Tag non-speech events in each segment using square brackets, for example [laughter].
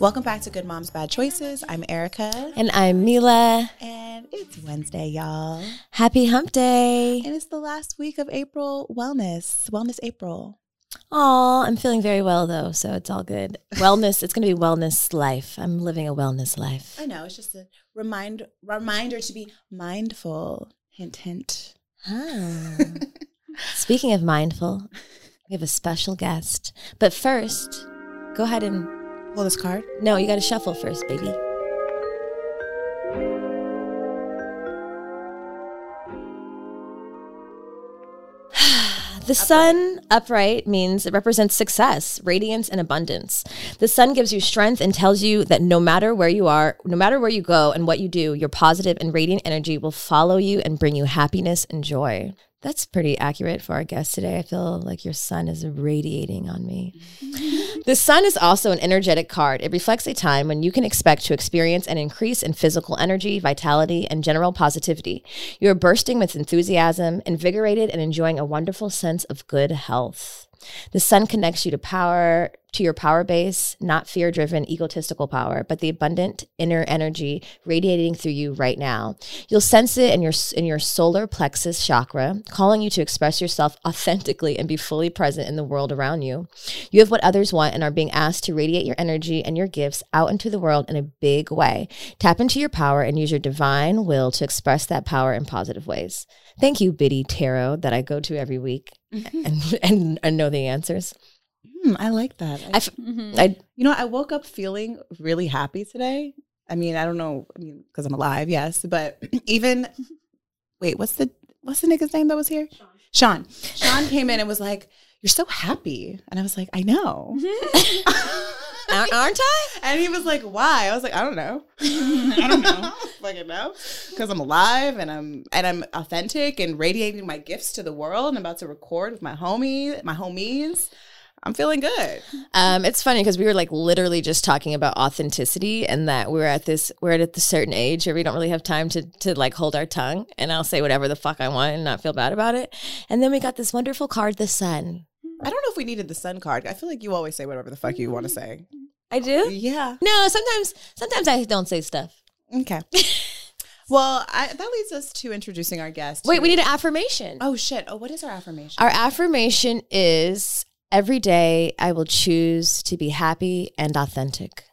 Welcome back to Good Moms Bad Choices. I'm Erica. And I'm Milah. And it's Wednesday, y'all. Happy hump day. And it's the last week of April Wellness, Wellness April. Oh, I'm feeling very well though, so it's all good. Wellness, it's going to be wellness life. I'm living a wellness life. I know, it's just a remind reminder to be mindful. Hint hint. Ah. [laughs] Speaking of mindful, we have a special guest. But first, go ahead and pull this card. No, you got to shuffle first, baby. [sighs] The sun upright means it represents success, radiance, and abundance. The sun gives you strength and tells you that no matter where you are, no matter where you go and what you do, your positive and radiant energy will follow you and bring you happiness and joy. That's pretty accurate for our guest today. I feel like your sun is radiating on me. [laughs] the sun is also an energetic card. It reflects a time when you can expect to experience an increase in physical energy, vitality, and general positivity. You are bursting with enthusiasm, invigorated, and enjoying a wonderful sense of good health. The sun connects you to power, to your power base, not fear driven, egotistical power, but the abundant inner energy radiating through you right now. You'll sense it in your, in your solar plexus chakra, calling you to express yourself authentically and be fully present in the world around you. You have what others want and are being asked to radiate your energy and your gifts out into the world in a big way. Tap into your power and use your divine will to express that power in positive ways. Thank you, Biddy Tarot, that I go to every week [laughs] and, and, and know the answers. Mm, I like that. I, mm-hmm. I, you know, I woke up feeling really happy today. I mean, I don't know, I mean, because I'm alive, yes, but [clears throat] even wait, what's the what's the nigga's name that was here? Sean. Sean, Sean came in and was like, "You're so happy," and I was like, "I know." [laughs] [laughs] Aren't I? And he was like, "Why?" I was like, "I don't know. [laughs] I don't know. fucking know. Because I'm alive and I'm and I'm authentic and radiating my gifts to the world. And I'm about to record with my homie, my homies." I'm feeling good. Um, it's funny because we were like literally just talking about authenticity and that we're at this we're at a certain age where we don't really have time to to like hold our tongue and I'll say whatever the fuck I want and not feel bad about it. And then we got this wonderful card, the sun. I don't know if we needed the sun card. I feel like you always say whatever the fuck you want to say. I do? Yeah. No, sometimes sometimes I don't say stuff. Okay. [laughs] Well, I, that leads us to introducing our guest. Wait, we need an affirmation. Oh shit! Oh, what is our affirmation? Our affirmation is Every day, I will choose to be happy and authentic.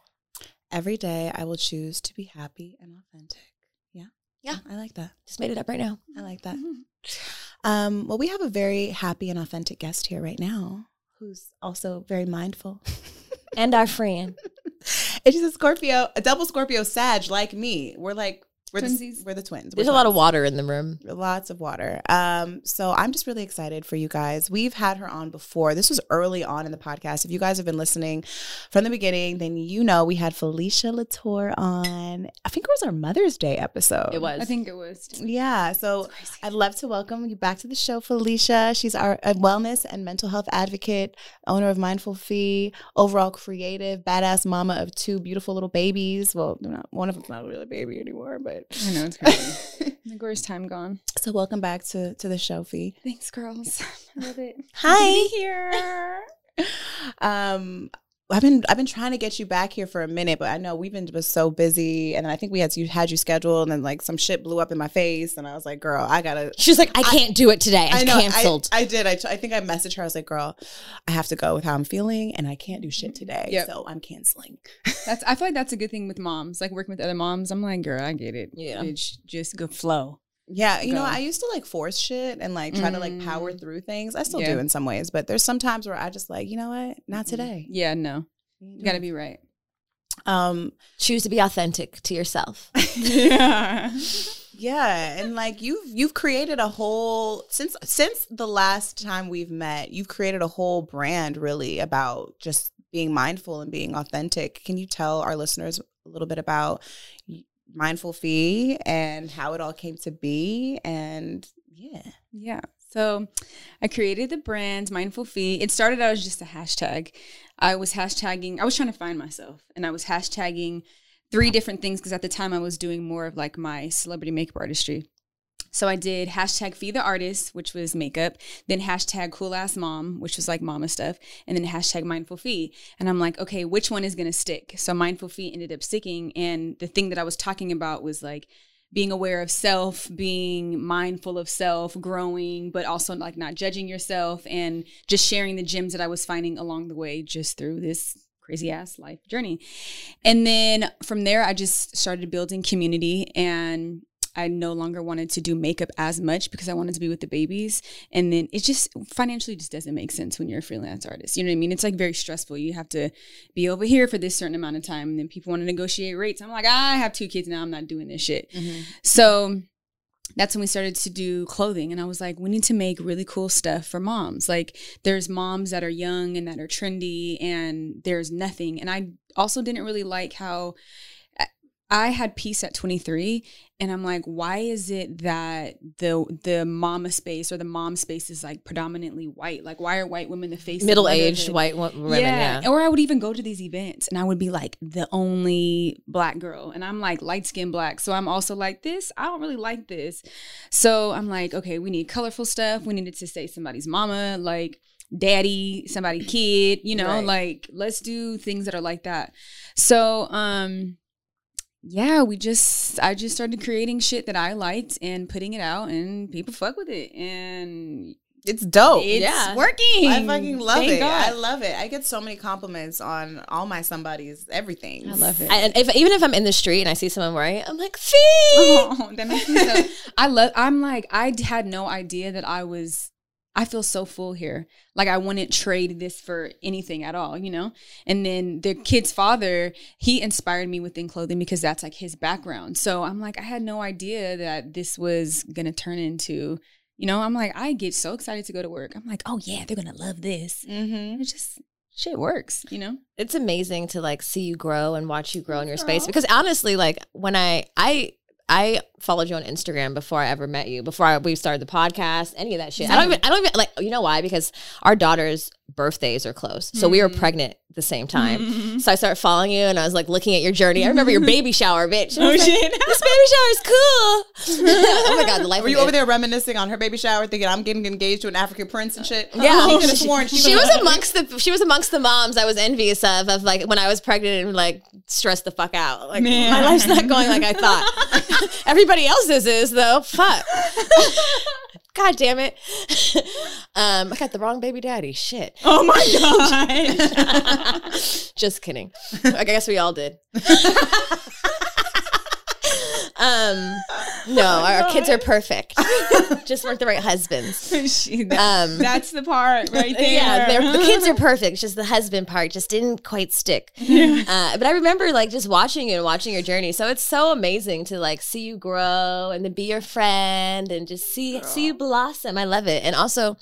Every day, I will choose to be happy and authentic. Yeah. Yeah. I like that. Just made it up right now. I like that. [laughs] Um, well, we have a very happy and authentic guest here right now who's also very mindful. [laughs] and our friend. [laughs] and she's a Scorpio, a double Scorpio Sag like me. We're like we're the, we're the twins. There's we're a lot of water in the room. Lots of water. Um, so I'm just really excited for you guys. We've had her on before. This was early on in the podcast. If you guys have been listening from the beginning, then you know we had Felicia La Tour on. I think it was our Mother's Day episode. It was. I think it was. Yeah. So I'd love to welcome you back to the show, Felicia. She's our wellness and mental health advocate, owner of Mindful Fee, overall creative, badass mama of two beautiful little babies. Well, not, one of them's not really a baby anymore, but I know it's [laughs] crazy. where's time gone? So welcome back to to the show, Fee. Thanks, girls. [laughs] I love it. Hi here. [laughs] um, I've been I've been trying to get you back here for a minute, but I know we've been just so busy, and I think we had you had you scheduled, and then like some shit blew up in my face, and I was like, "Girl, I gotta." She's like, "I can't do it today. I'm I know, canceled." I, I did. I, t- I think I messaged her. I was like, "Girl, I have to go with how I'm feeling, and I can't do shit today, mm-hmm. yep. so I'm canceling." That's. I feel like that's a good thing with moms, like working with other moms. I'm like, girl, I get it. Yeah, it's just go flow. Yeah, you go. know, I used to like force shit and like try mm. to like power mm. through things. I still yeah. do in some ways, but there's some times where I just like, you know what, not today. Yeah, no. You got to be right. Um, choose to be authentic to yourself. [laughs] yeah. [laughs] yeah, and like you've you've created a whole since since the last time we've met, you've created a whole brand really about just being mindful and being authentic. Can you tell our listeners a little bit about Mindful Fee and how it all came to be and yeah. Yeah. So I created the brand Mindful Fee. It started out as just a hashtag. I was hashtagging, I was trying to find myself and I was hashtagging three different things because at the time I was doing more of like my celebrity makeup artistry. So I did hashtag Feed the Artist, which was makeup, then hashtag Cool Ass Mom, which was like mama stuff, and then hashtag Mindful Fee. And I'm like, okay, which one is gonna stick? So Mindful Fee ended up sticking, and the thing that I was talking about was like being aware of self, being mindful of self, growing, but also like not judging yourself, and just sharing the gems that I was finding along the way, just through this crazy ass life journey. And then from there, I just started building community and I no longer wanted to do makeup as much because I wanted to be with the babies. And then it just financially just doesn't make sense when you're a freelance artist. You know what I mean? It's like very stressful. You have to be over here for this certain amount of time. And then people want to negotiate rates. I'm like, I have two kids now. I'm not doing this shit. Mm-hmm. So that's when we started to do clothing and i was like we need to make really cool stuff for moms like there's moms that are young and that are trendy and there's nothing and i also didn't really like how I had peace at 23 and I'm like why is it that the the mama space or the mom space is like predominantly white like why are white women the face Middle-aged white wo- women, yeah. Or I would even go to these events and I would be like the only black girl. And I'm like light skinned black. So I'm also like this. I don't really like this. So I'm like, okay, we need colorful stuff. We needed to say somebody's mama, like daddy, somebody kid, you know, Right. like let's do things that are like that. So um yeah, we just I just started creating shit that I liked and putting it out and people fuck with it. And It's dope. it's yeah. working. I fucking love Thank it. I love it. I get so many compliments on all my somebody's everything. I love it. I, and if even if I'm in the street and I see someone wearing it, I'm like, Fee! [laughs] Oh, that makes me so. I love. I'm like, I had no idea that I was. I feel so full here. Like I wouldn't trade this for anything at all, you know. And then the kid's father, he inspired me within clothing because that's like his background. So I'm like, I had no idea that this was gonna turn into. You know, I'm like, I get so excited to go to work. I'm like, oh yeah, they're gonna love this. Mm-hmm. It just shit works, you know. it's amazing to like see you grow and watch you grow in your space because honestly like when i i i followed you on instagram before i ever met you before I, we started the podcast any of that shit i don't even i don't even like you know why because our daughters birthdays are close so we were mm. pregnant at the same time [laughs] so i started following you and i was like looking at your journey i remember your [laughs] baby shower bitch Oh, like, shit. this baby shower is cool [laughs] oh my god the life Were you it. over there reminiscing on her baby shower, thinking I'm getting engaged to an African prince and shit? Yeah. have sworn she, she was amongst the she was amongst the moms I was envious of of like when I was pregnant and like stressed the fuck out. Like Man. my life's not going like I thought. Everybody else's is though. Fuck. [laughs] God damn it. um, I got the wrong baby daddy. Shit. Oh my [laughs] god. Just kidding. I guess we all did. [laughs] um, no, our kids are perfect. [laughs] Just weren't the right husbands. [laughs] She- that- Um, that's the part right [laughs] there. Yeah, the kids are perfect. It's Just the husband part just didn't quite stick. Uh, but I remember like just watching you and watching your journey. So it's so amazing to like see you grow and then be your friend and just see see you blossom. I love it. And also,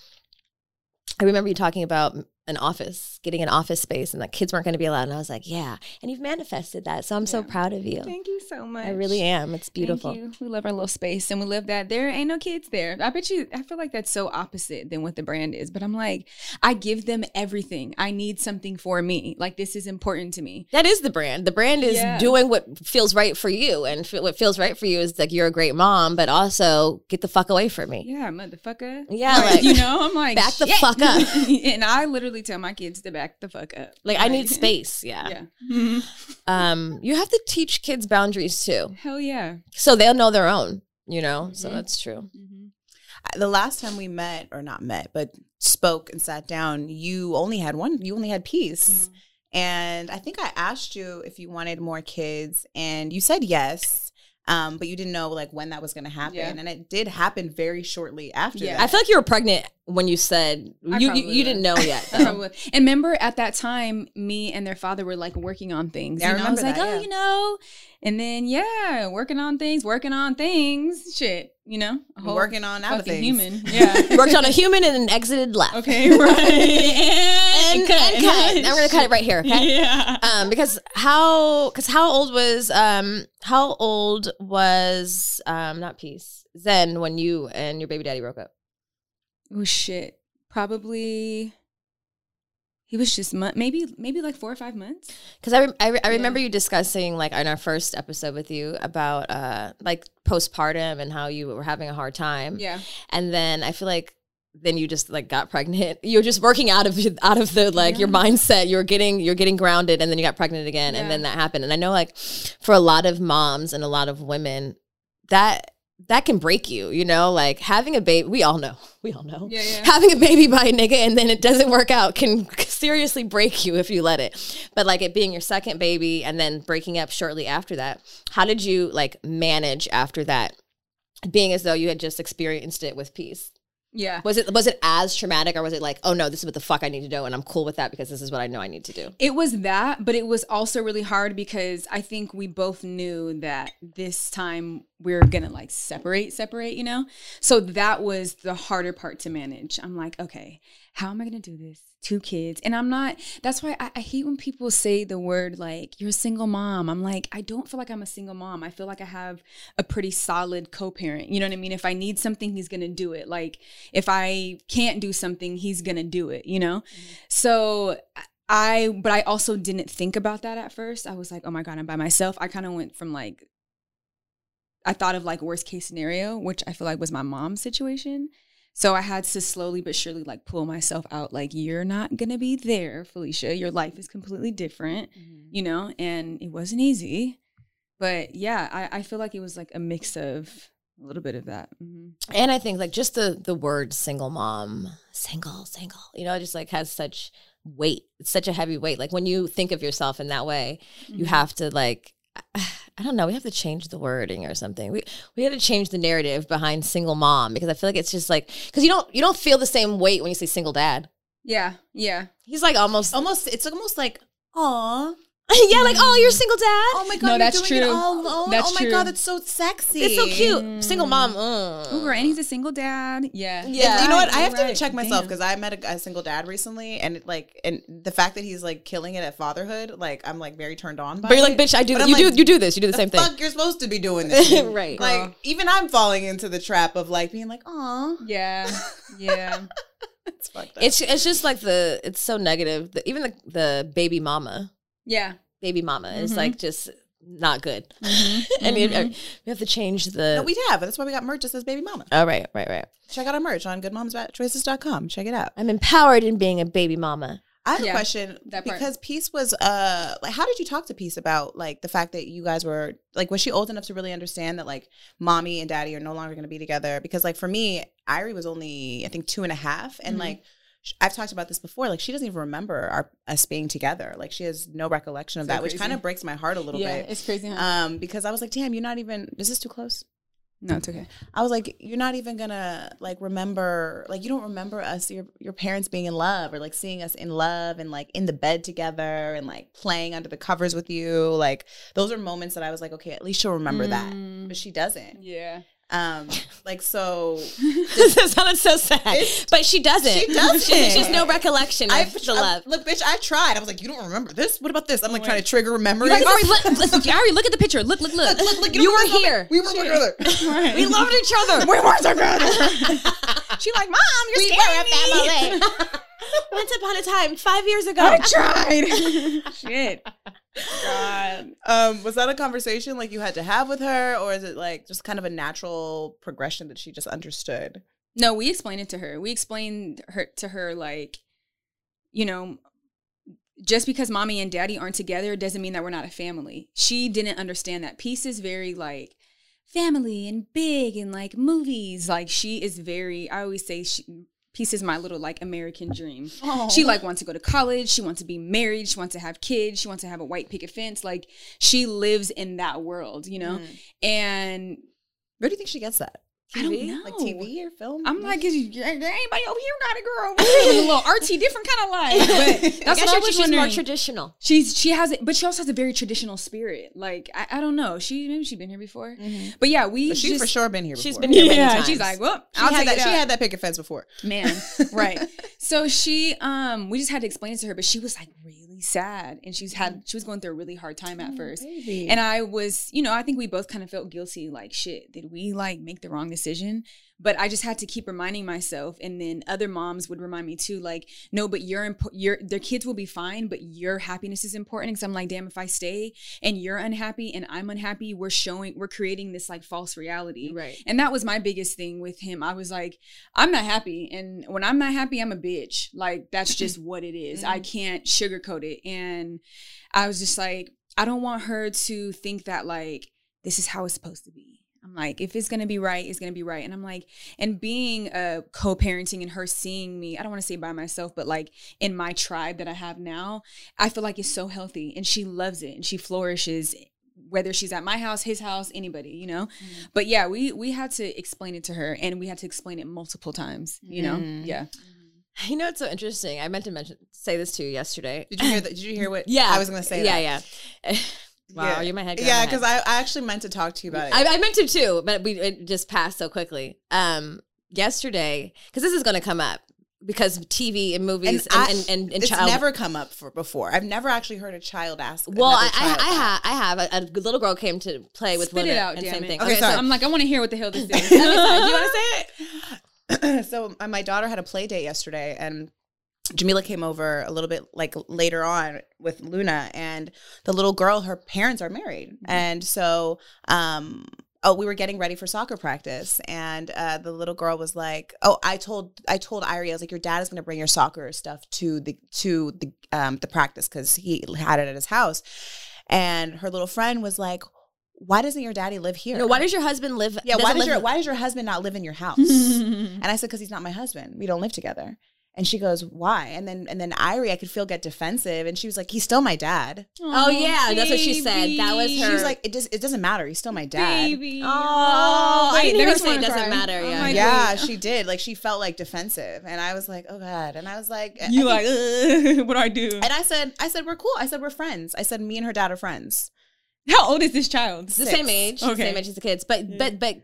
I remember you talking about an office, getting an office space, and that kids weren't going to be allowed. And I was like, yeah. And you've manifested that. So I'm so proud of you. Thank you so much. I really am. It's beautiful. Thank you. We love our little space and we love that there ain't no kids there. I bet you, I feel like that's so opposite than what the brand is. But I'm like, I give them everything. I need something for me. Like, this is important to me. That is the brand. The brand is Yeah. doing what feels right for you, and what feels right for you is like you're a great mom, but also get the fuck away from me. Yeah, motherfucker. Yeah, [laughs] like, you know, I'm like, back the shit. fuck up. [laughs] and I literally tell my kids to back the fuck up. Like I need [laughs] space. Yeah. Yeah. [laughs] Um, you have to teach kids boundaries too, Hell yeah. so they'll know their own. You know, so Mhm. that's true. Mhm. the last time we met or not met but spoke and sat down you only had one you only had peace and i think i asked you if you wanted more kids and you said yes um, but you didn't know like when that was going to happen Yeah. and it did happen very shortly after Yeah. that. I feel like you were pregnant when you said you you, you didn't know [laughs] yet. I Though. probably- and remember at that time, me and their father were like working on things. Yeah, I you know, I was like, oh, yeah. you know, and then yeah, working on things, working on things, shit, you know, a whole working on other fucking things. human, [laughs] yeah. Worked on a human and then exited left. okay, [laughs] right, And, and cut. I'm gonna cut it right here. Okay. [laughs] Yeah. Um, because how because how old was um how old was um not peace Zen when you and your baby daddy broke up? Oh shit, probably. He was just maybe maybe like four or five months. Because I, re- I, re- I remember you discussing like in our first episode with you about uh like postpartum and how you were having a hard time. Yeah. And then I feel like then you just like got pregnant. You're just working out of out of the like your mindset. You're getting you're getting grounded, and then you got pregnant again, and then that happened. And I know like for a lot of moms and a lot of women that that can break you. You know, like having a baby. We all know. [laughs] We all know. Yeah, yeah. Having a baby by a nigga and then it doesn't work out can [laughs] seriously break you if you let it. But like it being your second baby and then breaking up shortly after that, how did you like manage after that? Being as though you had just experienced it with peace. Yeah. Was it was it as traumatic or was it like, oh no, this is what the fuck I need to do and I'm cool with that because this is what I know I need to do? It was that, but it was also really hard because I think we both knew that this time we are gonna like separate, separate, you know? So that was the harder part to manage. I'm like, okay, how am I gonna do this? Two kids. And I'm not, that's why I, I hate when people say the word like, you're a single mom. I'm like, I don't feel like I'm a single mom. I feel like I have a pretty solid co parent. You know what I mean? If I need something, he's gonna do it. Like, if I can't do something, he's gonna do it, you know? Mm-hmm. So I, but I also didn't think about that at first. I was like, oh my God, I'm by myself. I kind of went from like, I thought of like worst case scenario, which I feel like was my mom's situation. So I had to slowly but surely like pull myself out. Like, you're not gonna be there, Felicia. Your life is completely different, you know? And it wasn't easy. But yeah, I, I feel like it was like a mix of a little bit of that. hmm And I think like just the the word single mom, single, single, you know, just like has such weight. It's such a heavy weight. Like when you think of yourself in that way, you have to like I don't know, we have to change the wording or something. We we have to change the narrative behind single mom because I feel like it's just like cuz you don't you don't feel the same weight when you say single dad. Yeah, yeah. He's like almost Almost, it's almost like, aw. [laughs] yeah, like oh, you're a single dad. Oh my god, No, you're that's doing it true. all alone. That's oh my true. god, that's so sexy. it's so cute. Single mom. mm. Ooh, and he's a single dad. Yeah. Yeah. you know what? I You're have to right. check myself because I met a, a single dad recently, and it, like, and the fact that he's like killing it at fatherhood, like, I'm like very turned on by. But you're it. like, bitch, I do. But I'm You like, do. You do this. You do the same thing. You're supposed to be doing [laughs] this, right. Like, Girl. even I'm falling into the trap of like being like, oh, Yeah. [laughs] Yeah. it's fucked up. It's it's just like the it's so negative. The, even the the baby mama, yeah. baby mama is Mhm. like just not good. Mm-hmm. [laughs] and you, we have to change the. no, we have. That's why we got merch that says baby mama. oh right, right, right. Check out our merch on goodmomschoices.com. Check it out. I'm empowered in being a baby mama. I have Yeah, a question because Peace was uh like how did you talk to Peace about like the fact that you guys were like was she old enough to really understand that like mommy and daddy are no longer going to be together because like for me Irie was only I think two and a half and Mhm. like I've talked about this before like she doesn't even remember our us being together like she has no recollection of So that which kind of breaks my heart a little yeah. bit It's crazy. Huh? um because I was like damn you're not even is this too close no, it's okay. I was like, you're not even gonna like remember, like you don't remember us, your your parents being in love or like seeing us in love and like in the bed together and like playing under the covers with you. Like those are moments that I was like, okay, at least she'll remember that, Mm. but she doesn't. Yeah. Um, like so, [laughs] this sounded so sad, but she doesn't. she doesn't. She has no recollection of I the I- love. look, bitch, I tried. I was like, you don't remember this? What about this? I'm like Wait. trying to trigger memories. Like, Irie, look, [laughs] look, Irie, look at the picture. Look, look, look. Look, look, You remember were this here. We were together. [laughs] we loved each other. we were together. She like, mom, you're We scaring were me. That moment. Once upon a time, five years ago. I tried. [laughs] Shit. God. Um, was that a conversation like you had to have with her, or is it like just kind of a natural progression that she just understood? No, we explained it to her. We explained her to her like, you know, just because mommy and daddy aren't together doesn't mean that we're not a family. She didn't understand that. Peace is very like family and big and like movies. Like she is very. I always say she. Peace is my little like American dream. She like wants to go to college. She wants to be married. She wants to have kids. She wants to have a white picket fence. Like she lives in that world, you know. Mhm. And Where do you think she gets that? I don't know. Like TV or film? I'm like, is there anybody over here got a girl? We're living a little artsy, different kind of [laughs] life. But that's guess what I you're- was she's more traditional. She's she has it, but she also has a very traditional spirit. Like I, I don't know. She maybe she's been here before, but yeah, we But she's just, for sure been here. She's been here many Yeah, times. she's like, well, She I'll had take that. it She had that picket fence before. man right [laughs] so she um we just had to explain it to her but she was like really sad and she's had mm-hmm. she was going through a really hard time at oh, first. and i was you know i think we both kind of felt guilty like shit did we like make the wrong decision but I just had to keep reminding myself. And then other moms would remind me too, like, no, but you're imp- your their kids will be fine, but your happiness is important. Because I'm like, damn, if I stay and you're unhappy and I'm unhappy, we're showing we're creating this like false reality. Right. And that was my biggest thing with him. I was like, I'm not happy. And when I'm not happy, I'm a bitch. Like, that's [laughs] just what it is. I mm-hmm. can't sugarcoat it. And I was just like, I don't want her to think that, like, this is how it's supposed to be. I'm like, if it's gonna be right, it's gonna be right. And I'm like, and being uh co-parenting and her seeing me, I don't want to say by myself, but like in my tribe that I have now, I feel like it's so healthy and she loves it and she flourishes whether she's at my house, his house, anybody, you know. But yeah, we we had to explain it to her and we had to explain it multiple times, you know. Mhm. Yeah. You know, it's so interesting. I meant to mention say this to you yesterday. Did you hear [laughs] that? Did you hear what? Yeah, I was gonna say. Yeah, that. yeah. [laughs] wow, Yeah. are you in my head? Go Yeah, because I, I actually meant to talk to you about it. I, I meant to too, but we it just passed so quickly. Um, yesterday, because this is going to come up because TV and movies and I- and, and, and, it's child. never come up for before. I've never actually heard a child ask. well, I, child I, I have I have a, a little girl came to play with Spit Luna it out, and damn same it. thing. Okay, so sorry. I'm like, I want to hear what the hell this [laughs] is. Do you want to say it? [clears throat] so uh, my daughter had a play date yesterday and Jamila came over a little bit like later on with Luna and the little girl her parents are married and so um oh we were getting ready for soccer practice and uh the little girl was like oh I told I told Irie I was like your dad is going to bring your soccer stuff to the to the um the practice cuz he had it at his house and her little friend was like why doesn't your daddy live here No, why does your husband live? yeah, why does your why does your husband not live in your house? [laughs] and I said, because he's not my husband. We don't live together. And she goes, why? And then and then Irie, I could feel get defensive, and she was like, he's still my dad. Oh yeah, that's what she said. That was baby. her. She was like, it does it doesn't matter. He's still my dad. Baby. Oh, I didn't hear her there's say it doesn't cry. matter, I'm yeah. Yeah, wait. she did. Like she felt like defensive, and I was like, oh god. And I was like, You think- like, [laughs] "Ugh, what do I do? and I said, I said we're cool. I said we're friends. I said me and her dad are friends. How old is this child? the Six. same age, Okay. same age as the kids. But but but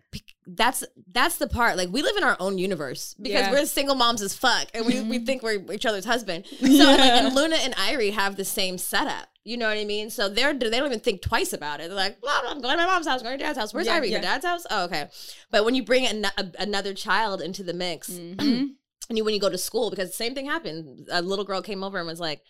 that's that's the part. Like we live in our own universe because Yeah. we're single moms as fuck, and we, we think we're each other's husband. [laughs] So like, and Luna and Irie have the same setup. You know what I mean? So they're they don't even think twice about it. They're like, blah, I'm going to my mom's house, going to dad's house. Where's Yeah, Irie? Your dad's house? Oh, okay. But when you bring an, a, another child into the mix, Mhm. [clears throat] and you when you go to school because the same thing happened a little girl came over and was like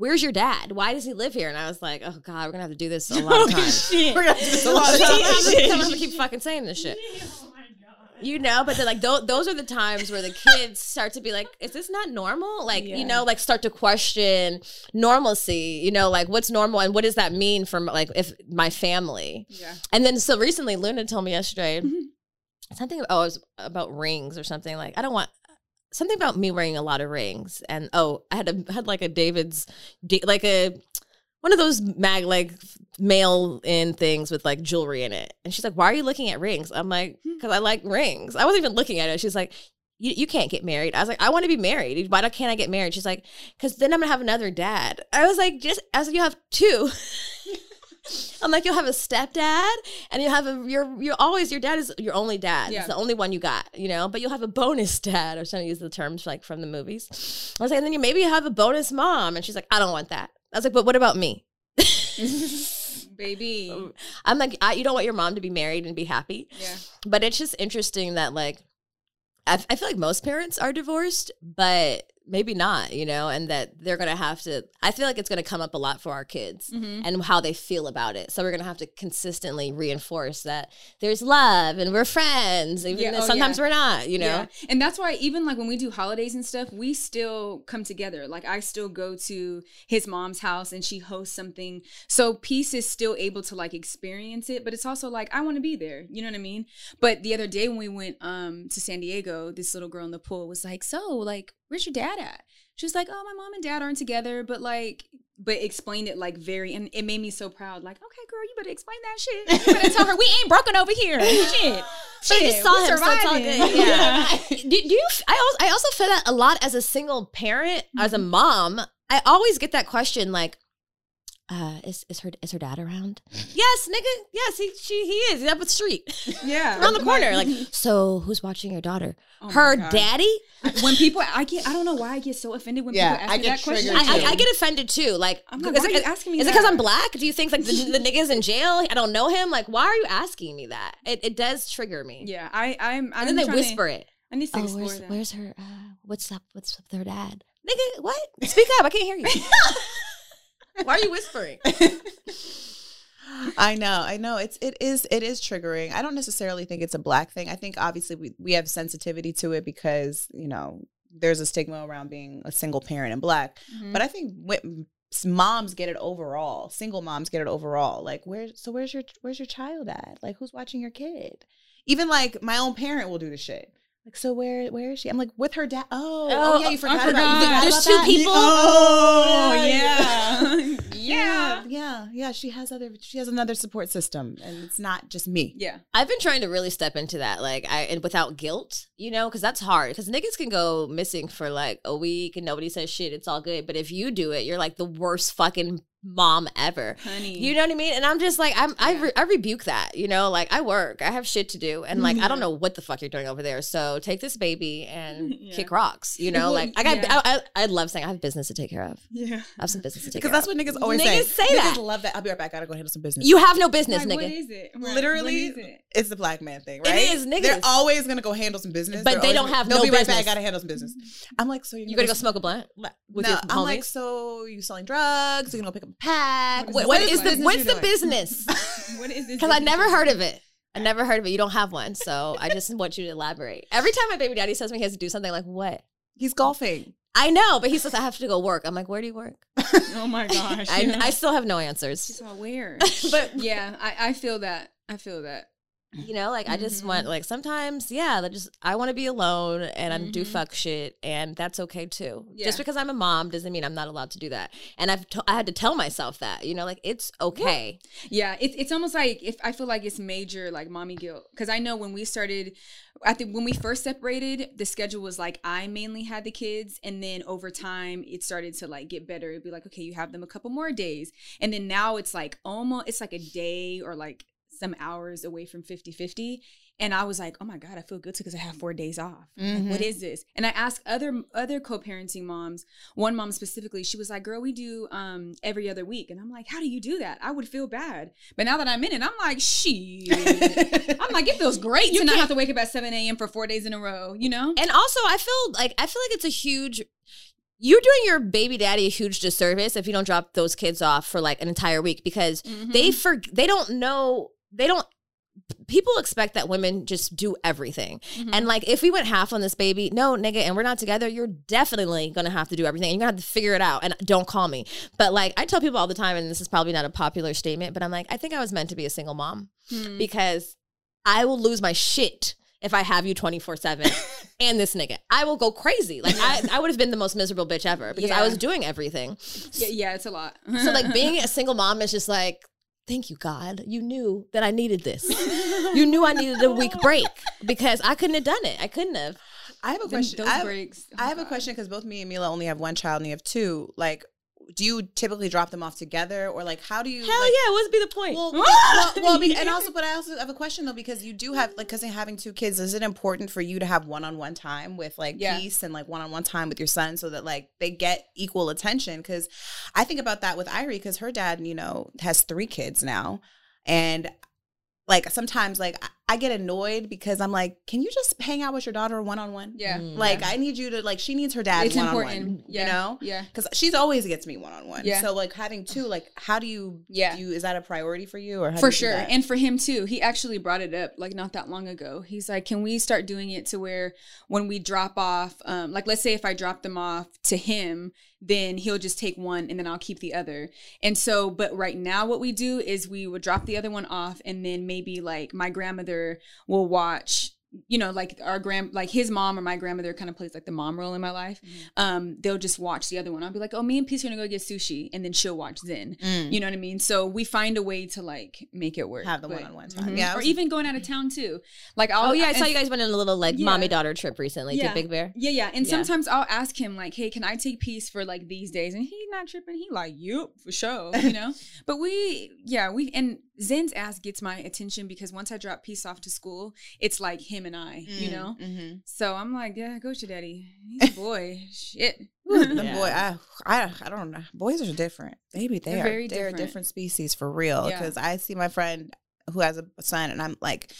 where's your dad why does he live here and i was like oh god we're gonna have to do this a [laughs] lot of times We're gonna have to do this a lot of [laughs] I'm times. gonna have to- I'm gonna keep fucking saying this shit [laughs] Oh my god. you know but then like th- those are the times where the kids start to be like is this not normal like Yeah. you know like start to question normalcy you know like what's normal and what does that mean for like if my family Yeah. and then so recently Luna told me yesterday Mhm. something oh it was about rings or something like I don't want something about me wearing a lot of rings and oh I had a had like a David's like a one of those mag like mail in things with like jewelry in it and she's like why are you looking at rings I'm like hmm. because I like rings I wasn't even looking at it she's like you, you can't get married. I was like, I want to be married. Why can't I get married? She's like, because then I'm gonna have another dad. I was like, just as like, you have two. [laughs] I'm like, you'll have a stepdad, and you have a you're you're always your dad is your only dad. Yeah. It's the only one you got, you know. But you'll have a bonus dad, or trying to use the terms like from the movies. I was like, and then you maybe you have a bonus mom, and she's like, I don't want that. I was like, but what about me? [laughs] Baby. I'm like, I, you don't want your mom to be married and be happy. Yeah. But it's just interesting that like I, I feel like most parents are divorced, but maybe not, you know, and that they're gonna have to. I feel like it's gonna come up a lot for our kids Mhm. and how they feel about it. So we're gonna have to consistently reinforce that there's love and we're friends, even Yeah, though oh, sometimes yeah. we're not, you know. Yeah. And that's why even like when we do holidays and stuff, we still come together. Like I still go to his mom's house and she hosts something. So peace is still able to like experience it, but it's also like I want to be there. You know what I mean? But the other day when we went um to San Diego, this little girl in the pool was like, "So, like, where's your dad at?" She was like, "Oh, my mom and dad aren't together, but like but explained it like very and it made me so proud. Like, okay, girl, you better explain that shit. You better tell her we ain't broken over here. [laughs] Shit. Shit, just saw him, so it's all surviving. good. [laughs] Yeah. do, do you? I also, I also feel that a lot as a single parent, as a Mm-hmm. mom. I always get that question, like, uh, is is her is her dad around? [laughs] yes, nigga. Yes, he she he is. He's up the street, Yeah, [laughs] around the corner. Like, [laughs] so who's watching your daughter? Oh her daddy. when people, I get, I don't know why I get so offended when Yeah, people ask I me get that question. I, I. I get offended too. Like, I'm like, is why it, are you asking me Is it because? I'm black? Do you think like the, the nigga's in jail? I don't know him. Like, why are you asking me that? It, it does trigger me. Yeah, I, I'm. I'm And then they whisper To, it. I need to Oh, explore where's, that. where's her? Uh, what's up? What's up with her dad? Nigga, what? Speak up! I can't hear you. Why are you whispering? [laughs] I know, I know. It's it is it is triggering. I don't necessarily think it's a black thing. I think obviously we, we have sensitivity to it because, you know, there's a stigma around being a single parent and black. Mhm. But I think moms get it overall. Single moms get it overall. Like where so where's your where's your child at? Like who's watching your kid? Even like my own parent will do the shit. Like so where where is she? I'm like with her dad. Oh, oh, Oh, yeah, oh, you forgot, forgot. about you forgot There's about two that? people? Oh Yeah, [laughs] yeah, Yeah, yeah, yeah. She has other. She has another support system, and it's not just me. yeah. I've been trying to really step into that, like I and without guilt, you know, because that's hard. Because niggas can go missing for like a week and nobody says shit. It's all good. But if you do it, you're like the worst fucking mom ever. Honey, You know what I mean? And I'm just like, I'm, I, re- I rebuke that, you know, like I work, I have shit to do. And like, I don't mm-hmm. know what the fuck you're doing over there. So take this baby and [laughs] Yeah. kick rocks, you know, like I got, yeah. I, I, I love saying I have business to take care of. yeah. I have some business to take Because that's of. what niggas always Niggas say. say niggas that. love that. I'll be right back. I Gotta go handle some business. You have no business, Like, nigga. what is it? Right, Literally, what is it? it's the black man thing, right? is, niggas. They're always gonna go handle some business, But They're they don't gonna- have they'll no be right business. back. Gotta handle some business. Mm-hmm. I'm like, so you're You gotta go s- smoke a blunt with no, your I'm like, so you selling drugs? You gonna go pick up a pack? What What, is what the business what's the doing? business? [laughs] What is this? Because I never heard of it. I never heard of it. You don't have one, so I just [laughs] want you to elaborate. Every time my baby daddy says me he has to do something, like what? He's golfing. I know, but he says I have to go work. I'm like, where do you work? [laughs] Oh my gosh. I, I still have no answers. She's all weird. but yeah, I, I feel that. I feel that. You know, like I just want like sometimes, yeah, that just I want to be alone and i'm do Mhm. fuck shit, and that's okay too. Yeah. Just because I'm a mom doesn't mean I'm not allowed to do that. And I've t- I had to tell myself that, you know, like it's okay. Yeah, it's it's almost like if I feel like it's major like mommy guilt because I know when we started, I think when we first separated, the schedule was like I mainly had the kids, and then over time it started to like get better. It'd be like okay, you have them a couple more days, and then now it's like almost it's like a day or like some hours away from 50-50 and i was like oh my god i feel good because i have four days off. Like, what Mhm. is this? And i asked other other co-parenting moms one mom specifically she was like girl we do um every other week. And i'm like how do you do that? I would feel bad. But now that i'm in it i'm like she i'm like it feels [laughs] great you to not have to wake up at 7 a.m for four days in a row you know? And also, I feel like I feel like it's a huge. You're doing your baby daddy a huge disservice if you don't drop those kids off for like an entire week because Mm-hmm. they for they don't know they don't. People expect that women just do everything. Mhm. And like, if we went half on this baby, no, nigga, and we're not together, you're definitely gonna have to do everything. You're gonna have to figure it out. And don't call me. But like, I tell people all the time, and this is probably not a popular statement, but I'm like, I think I was meant to be a single mom Mhm. because I will lose my shit if I have you 24 7 [laughs] and this nigga. I will go crazy. Like, I, I would have been the most miserable bitch ever because I was doing everything. yeah, yeah it's a lot So, like, being [laughs] a single mom is just like, thank you, God. You knew that I needed this. You knew I needed a week [laughs] break because I couldn't have done it. I couldn't have. I have a question. those I have, breaks oh I have my a question because both me and Milah only have one child and you have two. Like, do you typically drop them off together, or like how do you? Hell like, yeah. What's be the point? Well, well, well, and also, [laughs] but I also have a question though because you do have like because having two kids, is it important for you to have one-on-one time with like Yeah. peace and like one-on-one time with your son so that like they get equal attention? Because I think about that with Irie because her dad, you know, has three kids now, and like sometimes like I- I get annoyed because I'm like, can you just hang out with your daughter one-on-one? yeah Mm. Like I need you to like she needs her dad it's important yeah You know, yeah because she's always gets me one-on-one. Yeah. So like having two, like how do you? Yeah. Do you, is that a priority for you or how do for you do sure that? and for him too he actually brought it up like not that long ago he's like can we start doing it to where when we drop off um like let's say if i drop them off to him then he'll just take one and then i'll keep the other. And so but right now what we do is we would drop the other one off and then maybe like my grandmother will watch you know, like our grand, like his mom or my grandmother kind of plays like the mom role in my life. Mm-hmm. Um, they'll just watch the other one. I'll be like, oh, me and Peace are gonna go get sushi, and then she'll watch Zen. Mm. You know what I mean? So we find a way to like make it work. Have the one-on-one time. Mhm. Yeah, or even going out of town too. Like, I'll, Oh yeah, I saw you guys went on a little like Yeah. mommy daughter trip recently Yeah. to Big Bear. Yeah, yeah. And Yeah. sometimes I'll ask him like, "Hey, can I take Peace for like these days?" And he's not tripping. He like, "Yep, for sure." You know. [laughs] but we, yeah, we and Zen's ass gets my attention because once I drop Peace off to school, it's like him and I. You know. Mm-hmm. So I'm like, yeah, go to daddy. He's a boy. [laughs] Shit. The Yeah. boy, I, I, I don't know. Boys are different. Maybe they They're are very they're a different. different species for real. Yeah. Because I see my friend who has a son, and I'm like,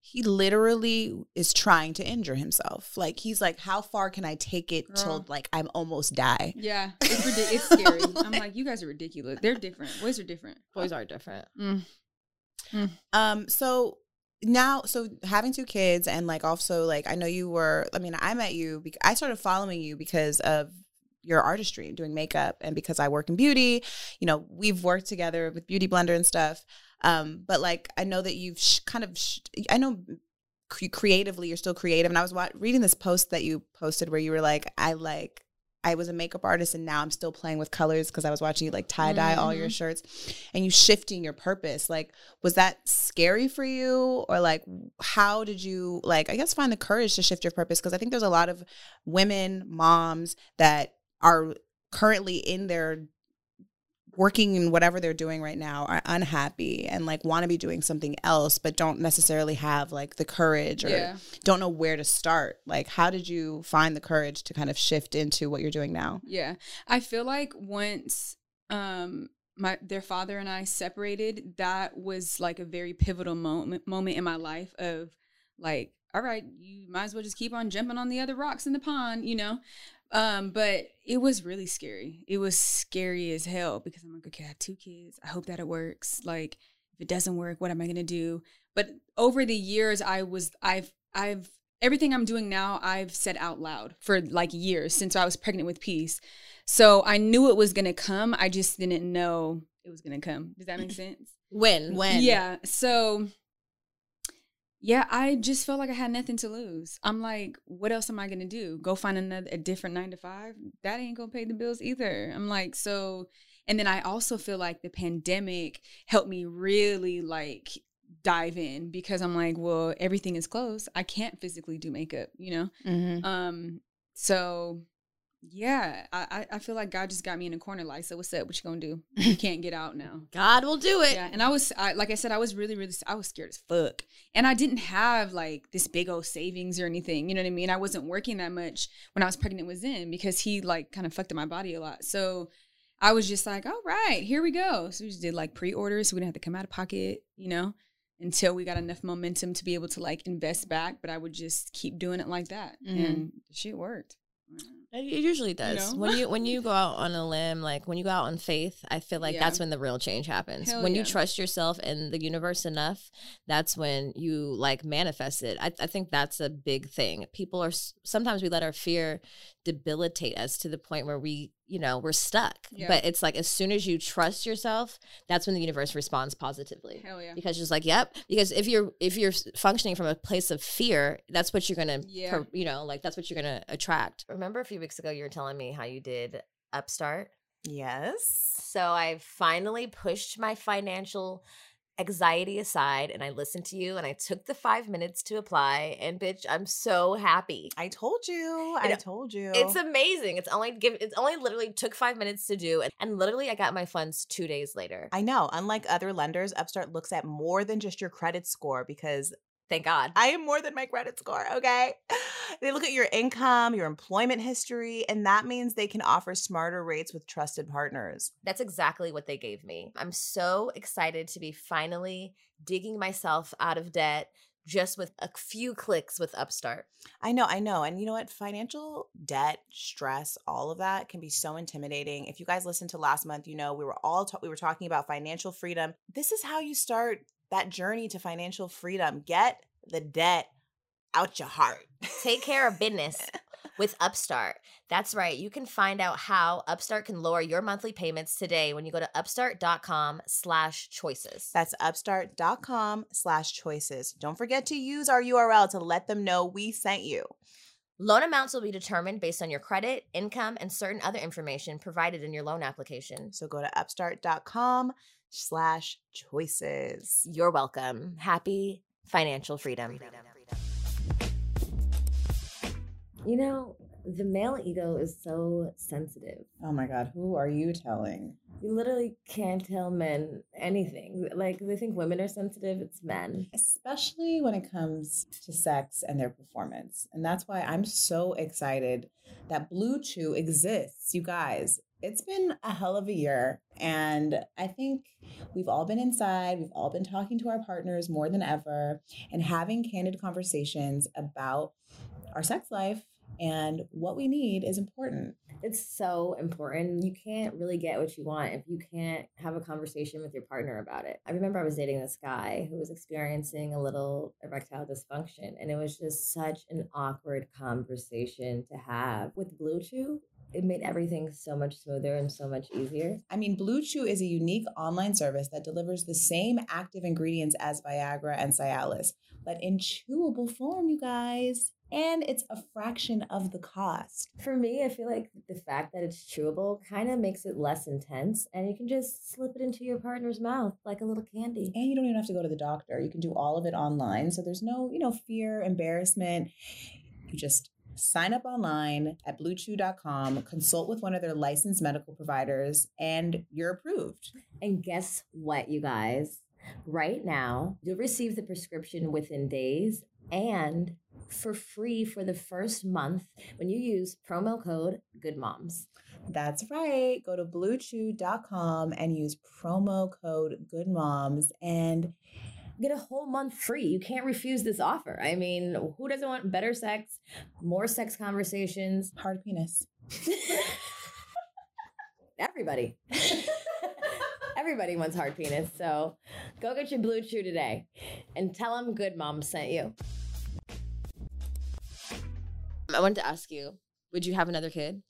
he literally is trying to injure himself. Like he's like, how far can I take it till like I'm almost die? Yeah, it's [laughs] ridiculous. It's scary. I'm like, you guys are ridiculous. They're different. Boys are different. Boys are different. Mm. Um, so now, so having two kids and like also like I know you were. I mean, I met you. Because, I started following you because of your artistry, and doing makeup, and because I work in beauty. You know, we've worked together with Beauty Blender and stuff. Um, but like I know that you've sh- kind of. Sh- I know. Creatively, you're still creative, and I was wa- reading this post that you posted where you were like, "I like I was a makeup artist and now I'm still playing with colors because I was watching you like tie dye all your mm-hmm. shirts and you shifting your purpose. Like, was that scary for you? Or like, how did you, like, I guess find the courage to shift your purpose? Because I think there's a lot of women, moms that are currently in their working in whatever they're doing right now are unhappy and like want to be doing something else but don't necessarily have like the courage or Yeah. don't know where to start like how did you find the courage to kind of shift into what you're doing now Yeah. I feel like once um my their father and I separated, that was like a very pivotal moment moment in my life of like, all right, you might as well just keep on jumping on the other rocks in the pond, you know? Um, but it was really scary. It was scary as hell because I'm like, okay, I have two kids. I hope that it works. Like, if it doesn't work, what am I gonna do? But over the years, I was I've I've everything I'm doing now, I've said out loud for like years since I was pregnant with Peace. So I knew it was gonna come. I just didn't know it was gonna come. Does that make sense? When? when Yeah. So yeah, I just felt like I had nothing to lose. I'm like, what else am I gonna do? Go find another a different nine to five? That ain't gonna pay the bills either. I'm like, so and then I also feel like the pandemic helped me really like dive in because I'm like, well, everything is closed. I can't physically do makeup, you know? Mhm. Um, so yeah, I, I feel like God just got me in a corner. Like, so what's up? What you gonna do? You [laughs] can't get out now. God will do it. Yeah, and I was, I, like I said, I was really, really, I was scared as fuck, and I didn't have like this big old savings or anything. You know what I mean? I wasn't working that much when I was pregnant with Zen because he like kind of fucked up my body a lot. So I was just like, all right, here we go. So we just did like pre-orders, so we didn't have to come out of pocket, you know, until we got enough momentum to be able to like invest back. But I would just keep doing it like that, Mhm. and shit worked. It usually does. know? When you when you go [laughs] out on a limb, like when you go out on faith, I feel like Yeah. that's when the real change happens. Hell when you trust yourself and the universe enough, that's when you like manifest it. I, I think that's a big thing. People are sometimes we let our fear debilitate us to the point where we, you know, we're stuck. Yeah. But it's like as soon as you trust yourself, that's when the universe responds positively Hell yeah. because just like yep because if you're if you're functioning from a place of fear that's what you're gonna Yeah. per- you know like that's what you're gonna attract remember a few weeks ago you were telling me how you did upstart Yes. so i finally pushed my financial anxiety aside and i listened to you and i took the five minutes to apply and bitch i'm so happy I told you. I told you. it's amazing it's only give it's only literally took five minutes to do and, and literally i got my funds two days later I know. Unlike other lenders, Upstart looks at more than just your credit score because thank god I am more than my credit score, okay? [laughs] They look at your income, your employment history, and that means they can offer smarter rates with trusted partners. That's exactly what they gave me. I'm so excited to be finally digging myself out of debt just with a few clicks with Upstart. I know, I know. And you know what? Financial debt, stress, all of that can be so intimidating. If you guys listened to last month, you know we were all ta- we were talking about financial freedom. This is how you start that journey to financial freedom. Get the debt out your heart. Take care of business. with Upstart. That's right. You can find out how Upstart can lower your monthly payments today when you go to upstart.com slash choices. That's upstart.com slash choices. Don't forget to use our URL to let them know we sent you. Loan amounts will be determined based on your credit, income, and certain other information provided in your loan application. So go to upstart.com slash choices. You're welcome. Happy financial freedom. You know, the male ego is so sensitive. Oh my God, who are you telling? You literally can't tell men anything. Like they think women are sensitive, it's men. Especially when it comes to sex and their performance. And that's why I'm so excited that Blue Chew exists. You guys, it's been a hell of a year. And I think we've all been inside, we've all been talking to our partners more than ever and having candid conversations about our sex life and what we need is important. It's so important. You can't really get what you want if you can't have a conversation with your partner about it. I remember I was dating this guy who was experiencing a little erectile dysfunction, and it was just such an awkward conversation to have. With Blue Chew, it made everything so much smoother and so much easier. I mean, Blue Chew is a unique online service that delivers the same active ingredients as Viagra and Cialis, but in chewable form, you guys and it's a fraction of the cost. For me, I feel like the fact that it's chewable kind of makes it less intense and you can just slip it into your partner's mouth like a little candy. And you don't even have to go to the doctor. You can do all of it online. So there's no, you know, fear, embarrassment. You just sign up online at bluechew.com, consult with one of their licensed medical providers, and you're approved. And guess what, you guys? Right now, you'll receive the prescription within days and for free for the first month when you use promo code Good Moms. That's right. Go to bluechew.com and use promo code Good Moms and get a whole month free. You can't refuse this offer. I mean, who doesn't want better sex, more sex conversations, hard penis? [laughs] Everybody. [laughs] Everybody wants hard penis. So go get your blue chew today and tell them good mom sent you. I wanted to ask you, would you have another kid?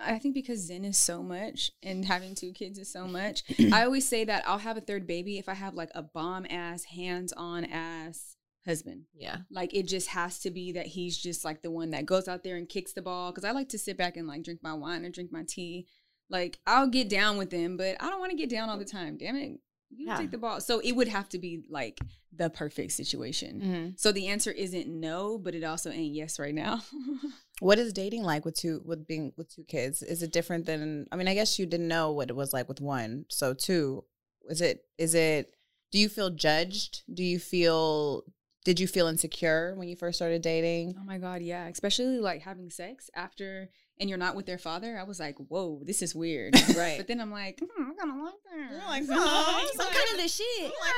I think because Zen is so much and having two kids is so much. [clears throat] I always say that I'll have a third baby if I have like a bomb ass, hands on ass husband. Yeah. Like it just has to be that he's just like the one that goes out there and kicks the ball. Cause I like to sit back and like drink my wine and drink my tea. Like I'll get down with them, but I don't want to get down all the time. Damn it. You yeah. take the ball. So it would have to be like the perfect situation. Mm-hmm. So the answer isn't no, but it also ain't yes right now. [laughs] what is dating like with two with being with two kids? Is it different than I mean, I guess you didn't know what it was like with one. So two, is it is it do you feel judged? Do you feel did you feel insecure when you first started dating? Oh my god, yeah, especially like having sex after and you're not with their father, I was like, whoa, this is weird. [laughs] right. But then I'm like, mm, I kind of like that. You're like, [laughs] oh, some like, kind of the shit. I'm like,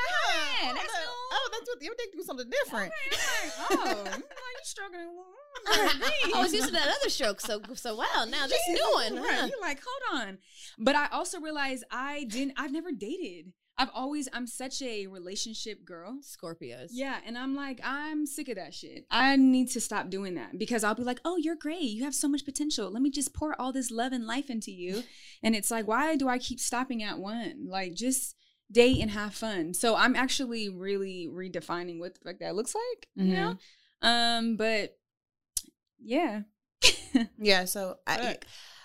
yeah, that's no, oh, that's what your dick do something different. Okay, like, [laughs] oh, you struggling. I was used to that other stroke so so well. Now this new one, right? You're like, hold on. But I also realized I didn't. I've never dated. I've always I'm such a relationship girl. Scorpios. Yeah, and I'm like I'm sick of that shit. I need to stop doing that because I'll be like, "Oh, you're great. You have so much potential. Let me just pour all this love and life into you." [laughs] And it's like, "Why do I keep stopping at one? Like just date and have fun." So I'm actually really redefining what the fuck that looks like, mm-hmm. you know? Um, but yeah. [laughs] yeah, so I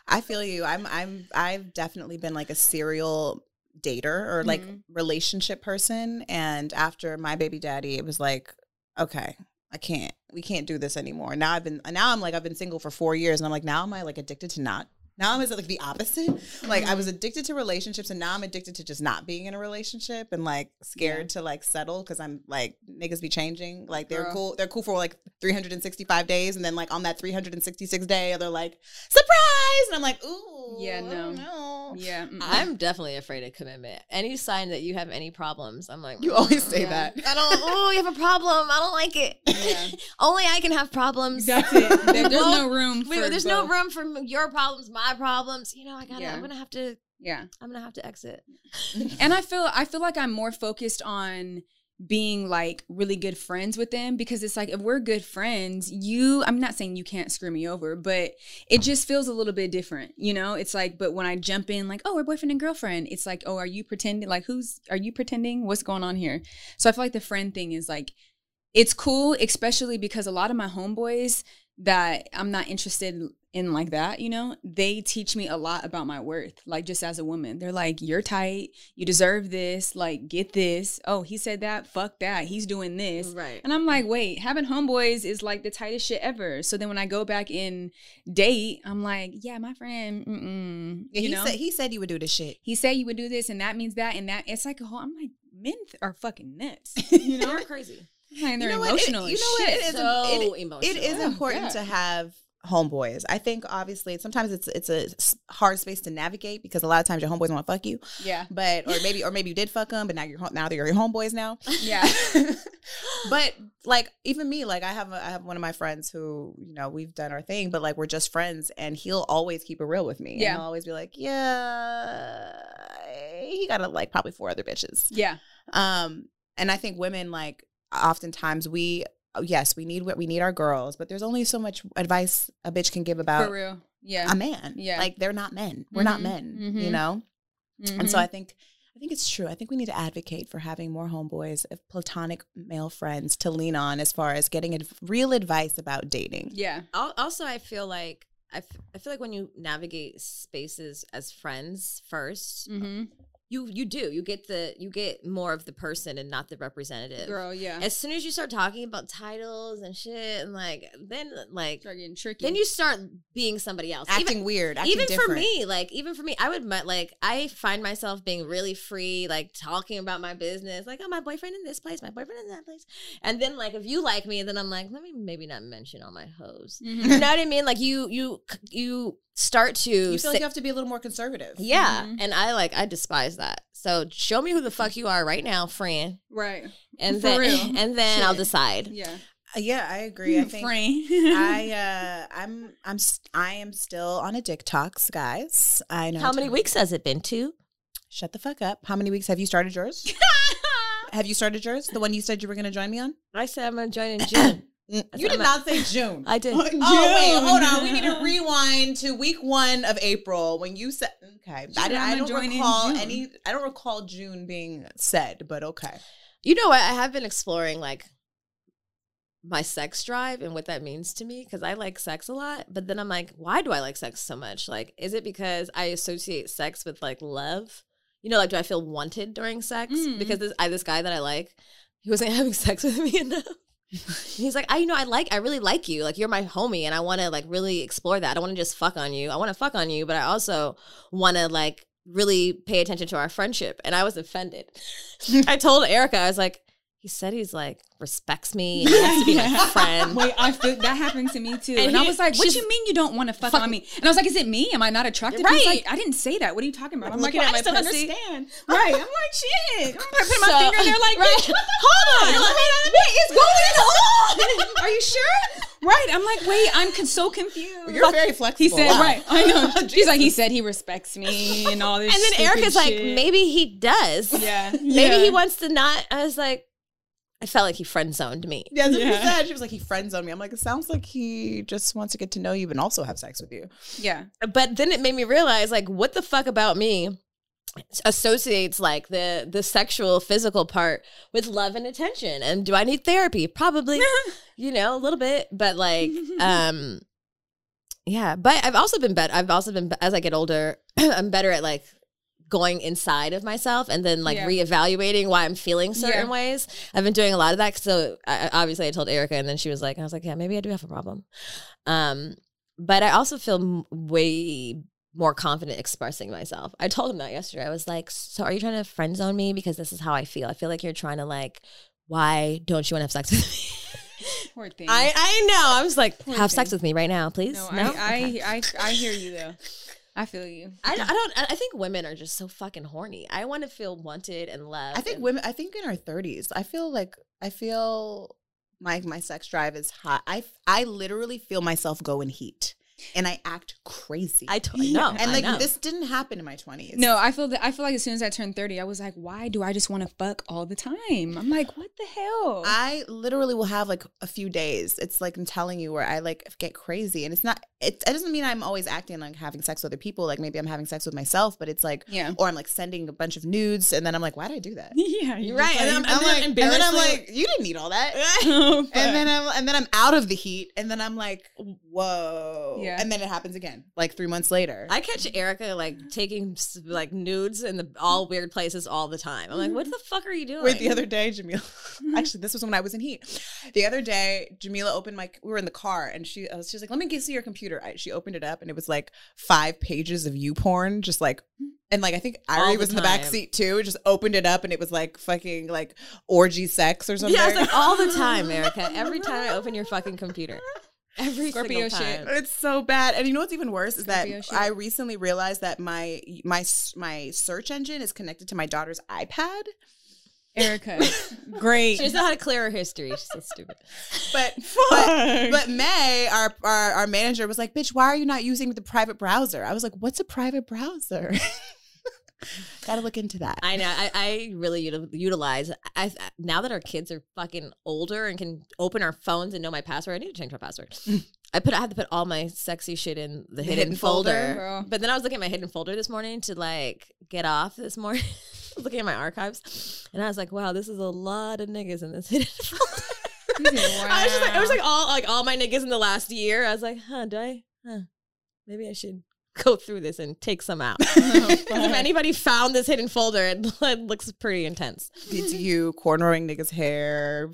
I feel you. I'm I'm I've definitely been like a serial dater or like mm-hmm. relationship person. And after my baby daddy, it was like, okay, I can't, we can't do this anymore. Now I've been, now I'm like, I've been single for four years and I'm like, now am I like addicted to not now I'm like the opposite. Like I was mm-hmm. addicted to relationships and now I'm addicted to just not being in a relationship and like scared yeah. to like settle because I'm like niggas be changing. Like they're Girl. cool. They're cool for like 365 days and then like on that 366 day they're like surprise and I'm like ooh yeah no no yeah mm-mm. I'm definitely afraid of commitment. Any sign that you have any problems, I'm like you always say yeah. that. I don't. Oh, you have a problem. I don't like it. Yeah. [laughs] Only I can have problems. That's it. [laughs] There's no room. For there's both. no room for your problems. My my problems. You know, I gotta. Yeah. I'm gonna have to. Yeah. I'm gonna have to exit. and I feel I feel like I'm more focused on being like really good friends with them because it's like if we're good friends, you I'm not saying you can't screw me over, but it just feels a little bit different, you know? It's like but when I jump in like, "Oh, we're boyfriend and girlfriend." It's like, "Oh, are you pretending like who's are you pretending? What's going on here?" So I feel like the friend thing is like it's cool especially because a lot of my homeboys that I'm not interested in like that, you know, they teach me a lot about my worth, like just as a woman. They're like, you're tight, you deserve this, like, get this. Oh, he said that, fuck that, he's doing this. Right. And I'm like, wait, having homeboys is like the tightest shit ever. So then when I go back in date, I'm like, yeah, my friend, mm-mm, Yeah, you he know, said he said you would do this shit. he said you would do this and that means that and that. It's like a whole, I'm like, men are fucking nuts, [laughs] you know? You're crazy. And they're You know what? It- you know what? It is So it- emotional. It is important yeah. to have homeboys. I think obviously sometimes it's it's a hard space to navigate because a lot of times your homeboys want to fuck you, Yeah. but or maybe or maybe you did fuck them, but now you're now they're your homeboys now. Yeah. [laughs] but like even me, like I have a, I have one of my friends who you know we've done our thing, but like we're just friends, and he'll always keep it real with me. Yeah. and he'll always be like, yeah, he got a like probably four other bitches. Yeah. Um, and I think women like oftentimes we oh, yes we need what we need our girls, but there's only so much advice a bitch can give about real. Yeah. a man. Yeah. like they're not men. We're not Mhm, men. You mhm. know. And so Mhm. I think I think it's true. I think we need to advocate for having more homeboys, of platonic male friends to lean on as far as getting adv- real advice about dating. yeah. Also, I feel like I, f- I feel like when you navigate spaces as friends 1st Mm-hmm. You you do you get the you get more of the person and not the representative. Girl, yeah. As soon as you start talking about titles and shit, and like then like Start getting tricky. then you start being somebody else. Acting Even- weird, acting even for me, like even for me, I would like I find myself being really free, like talking about my business, like oh my boyfriend in this place, my boyfriend in that place, and then like if you like me, then I'm like let me maybe not mention all my hoes. Mhm. You know what I mean? Like you you you start to You feel say- like you have to be a little more conservative. yeah, Mhm. and I like I despise that. So show me who the fuck you are right now, friend, right. and For then real. [laughs] and then I'll decide. Yeah. Uh, Yeah, I agree. I think Frame. I [laughs] uh I'm I'm s- I am still on a detox, guys. I know. How many weeks has it been? Two. Shut the fuck up. How many weeks have you started yours? [laughs] have you started yours? The one you said you were going to join me on? I said I'm gonna join in June. [coughs] You did I'm not say June. [laughs] I did. Oh [laughs] wait, hold on. We need to rewind to week one of April when you said. Okay, I, I "I'ma don't recall June." any. I don't recall June being said, but okay. You know what? I have been exploring like my sex drive and what that means to me because I like sex a lot. But then I'm like, why do I like sex so much? Like, is it because I associate sex with like love? You know, like, do I feel wanted during sex? Mm. Because this, I, this guy that I like, he wasn't [laughs] having sex with me enough. [laughs] He's like, I, you know, I like, I really like you. Like, you're my homie, and I want to like really explore that. I don't want to just fuck on you. I want to fuck on you, but I also want to like really pay attention to our friendship. And I was offended. [laughs] I told Erica, I was like, he said he's like respects me and [laughs] he wants to be my friend. Wait, I feel that happened to me too. And And, I was like, "What she's- you mean you don't want to fuck, Fuck- on me?" And I was like, "Is it me? Am I not attractive?" Right. Like, "I didn't say that. What are you talking about?" I'm Looking like, at "I my still pussy. understand." Right. I'm like, "Shit." I'm putting my finger in there, like, Right. Hold on." Like, what is going on? Are you sure? Right. I'm like, wait, I'm con- so confused. You're very flexible. He said, Wow. right. I know. [laughs] She's like, he said he respects me and all this. And then stupid Erica's like, maybe he does. Yeah. Maybe yeah. he wants to not. I was like, I felt like he friend zoned me. Yeah, that's what Yeah. she said. She was like, he friend zoned me. I'm like, it sounds like he just wants to get to know you and also have sex with you. Yeah. But then it made me realize, like, what the fuck about me associates like the the sexual physical part with love and attention and do i need therapy probably [laughs] you know a little bit but like [laughs] um yeah but i've also been better i've also been as i get older [clears throat] i'm better at like going inside of myself and then like Yeah. reevaluating why i'm feeling certain Yeah. ways i've been doing a lot of that so I, obviously i told erica and then she was like i was like yeah maybe i do have a problem um but i also feel m- way more confident expressing myself i told him that yesterday i was like so are you trying to friend zone me because this is how i feel i feel like you're trying to like why don't you want to have sex with me [laughs] Poor thing. I, I know. I was like, Poor have sex with me right now, please. no, No, I, Okay. I, I, I hear you though. I feel you. I, I don't. I think women are just so fucking horny. I want to feel wanted and loved. I think and- women. I think in our 30s, I feel like I feel my my sex drive is hot. I I literally feel myself go in heat. And I act crazy. I totally know. and like know. this didn't happen in my 20s. No, I feel that I feel like as soon as I turned 30, I was like, why do I just want to fuck all the time? I'm like, what the hell? I literally will have like a few days. It's like I'm telling you where I like get crazy, and it's not. It, it doesn't mean I'm always acting like having sex with other people. Like maybe I'm having sex with myself, but it's like, yeah. or I'm like sending a bunch of nudes, and then I'm like, why did I do that? [laughs] Yeah, You're right. And I'm, I'm and like, and then I'm like, you didn't need all that. [laughs] oh, And then I'm and then I'm out of the heat, and then I'm like, whoa. Yeah. And then it happens again, like three months later. I catch Erica like taking like nudes in the all weird places all the time. I'm like, what mm-hmm. the fuck are you doing? Wait, the other day, Jamila. [laughs] Actually, this was when I was in heat. The other day, Jamila opened my. We were in the car, and she, uh, I was, she was like, "Let me get see your computer." I, she opened it up, and it was like five pages of YouPorn, just like, and like I think All Irie the was in the back seat too. Just opened it up, and it was like fucking like orgy sex or something. yeah, it's like all the time, [laughs] Erica. Every time I open your fucking computer, every [laughs] Scorpio single shit. It's so bad, and you know what's even worse is that shit. I recently realized that my my my search engine is connected to my daughter's iPad. Erica, [laughs] great. She doesn't know how to clear her history. She's so stupid. But [laughs] but, but May, our, our our manager, was like, "Bitch, why are you not using the private browser?" I was like, "What's a private browser?" [laughs] Got to look into that. I know. I, I really utilize. I now that our kids are fucking older and can open our phones and know my password. I need to change my password. Mm. I put. I had to put all my sexy shit in the, hidden, hidden folder. folder. But then I was looking at my hidden folder this morning to like get off this morning. [laughs] looking at my archives, and I was like, "Wow, this is a lot of niggas in this [laughs] hidden folder." I was just like, it was like all like all my niggas in the last year. I was like, "Huh? Do I? Huh? Maybe I should." Go through this and take some out. [laughs] Oh, [laughs] 'Cause if anybody found this hidden folder, it, [laughs] it looks pretty intense. It's you cornrowing niggas' hair.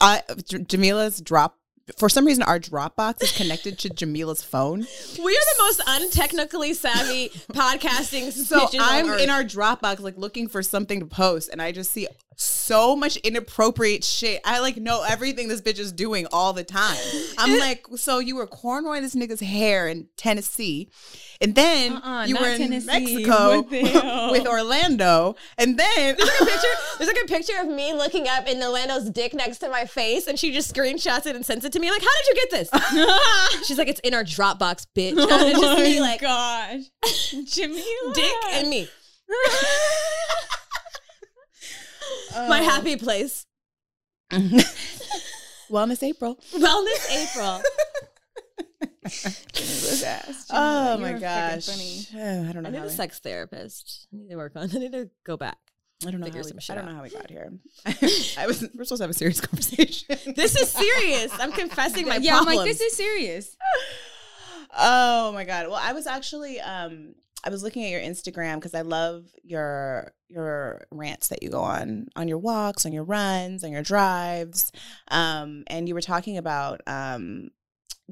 I, Jamila's drop. For some reason, our Dropbox is connected to Jamila's phone. We are the most untechnically savvy podcasting. So I'm in our Dropbox, like looking for something to post, and I just see so much inappropriate shit. I like know everything this bitch is doing all the time. I'm [laughs] like, so you were cornrowing this nigga's hair in Tennessee, and then Uh-uh, you were in Tennessee. Mexico What [laughs] the hell? with Orlando, and then There's like a picture. There's like a picture of me looking up in Orlando's dick next to my face, and she just screenshots it and sends it to me. I'm like, how did you get this? [laughs] She's like, it's in our Dropbox, bitch. Oh And it's just me my like gosh, Jimmy, dick and me. My happy place. [laughs] Wellness April. Wellness April. [laughs] Oh my are freaking gosh. funny. Oh, [sighs] I don't know. I need how a we- sex therapist. I need to work on. [laughs] I need to go back. I don't know. figure How some we, shit I don't out. know how we got here. I was. We're supposed to have a serious conversation. This is serious. I'm confessing my yeah, I'm like, this is serious. [sighs] Oh my god. Well, I was actually um I was looking at your Instagram because I love your your rants that you go on on your walks, on your runs, on your drives. Um and you were talking about um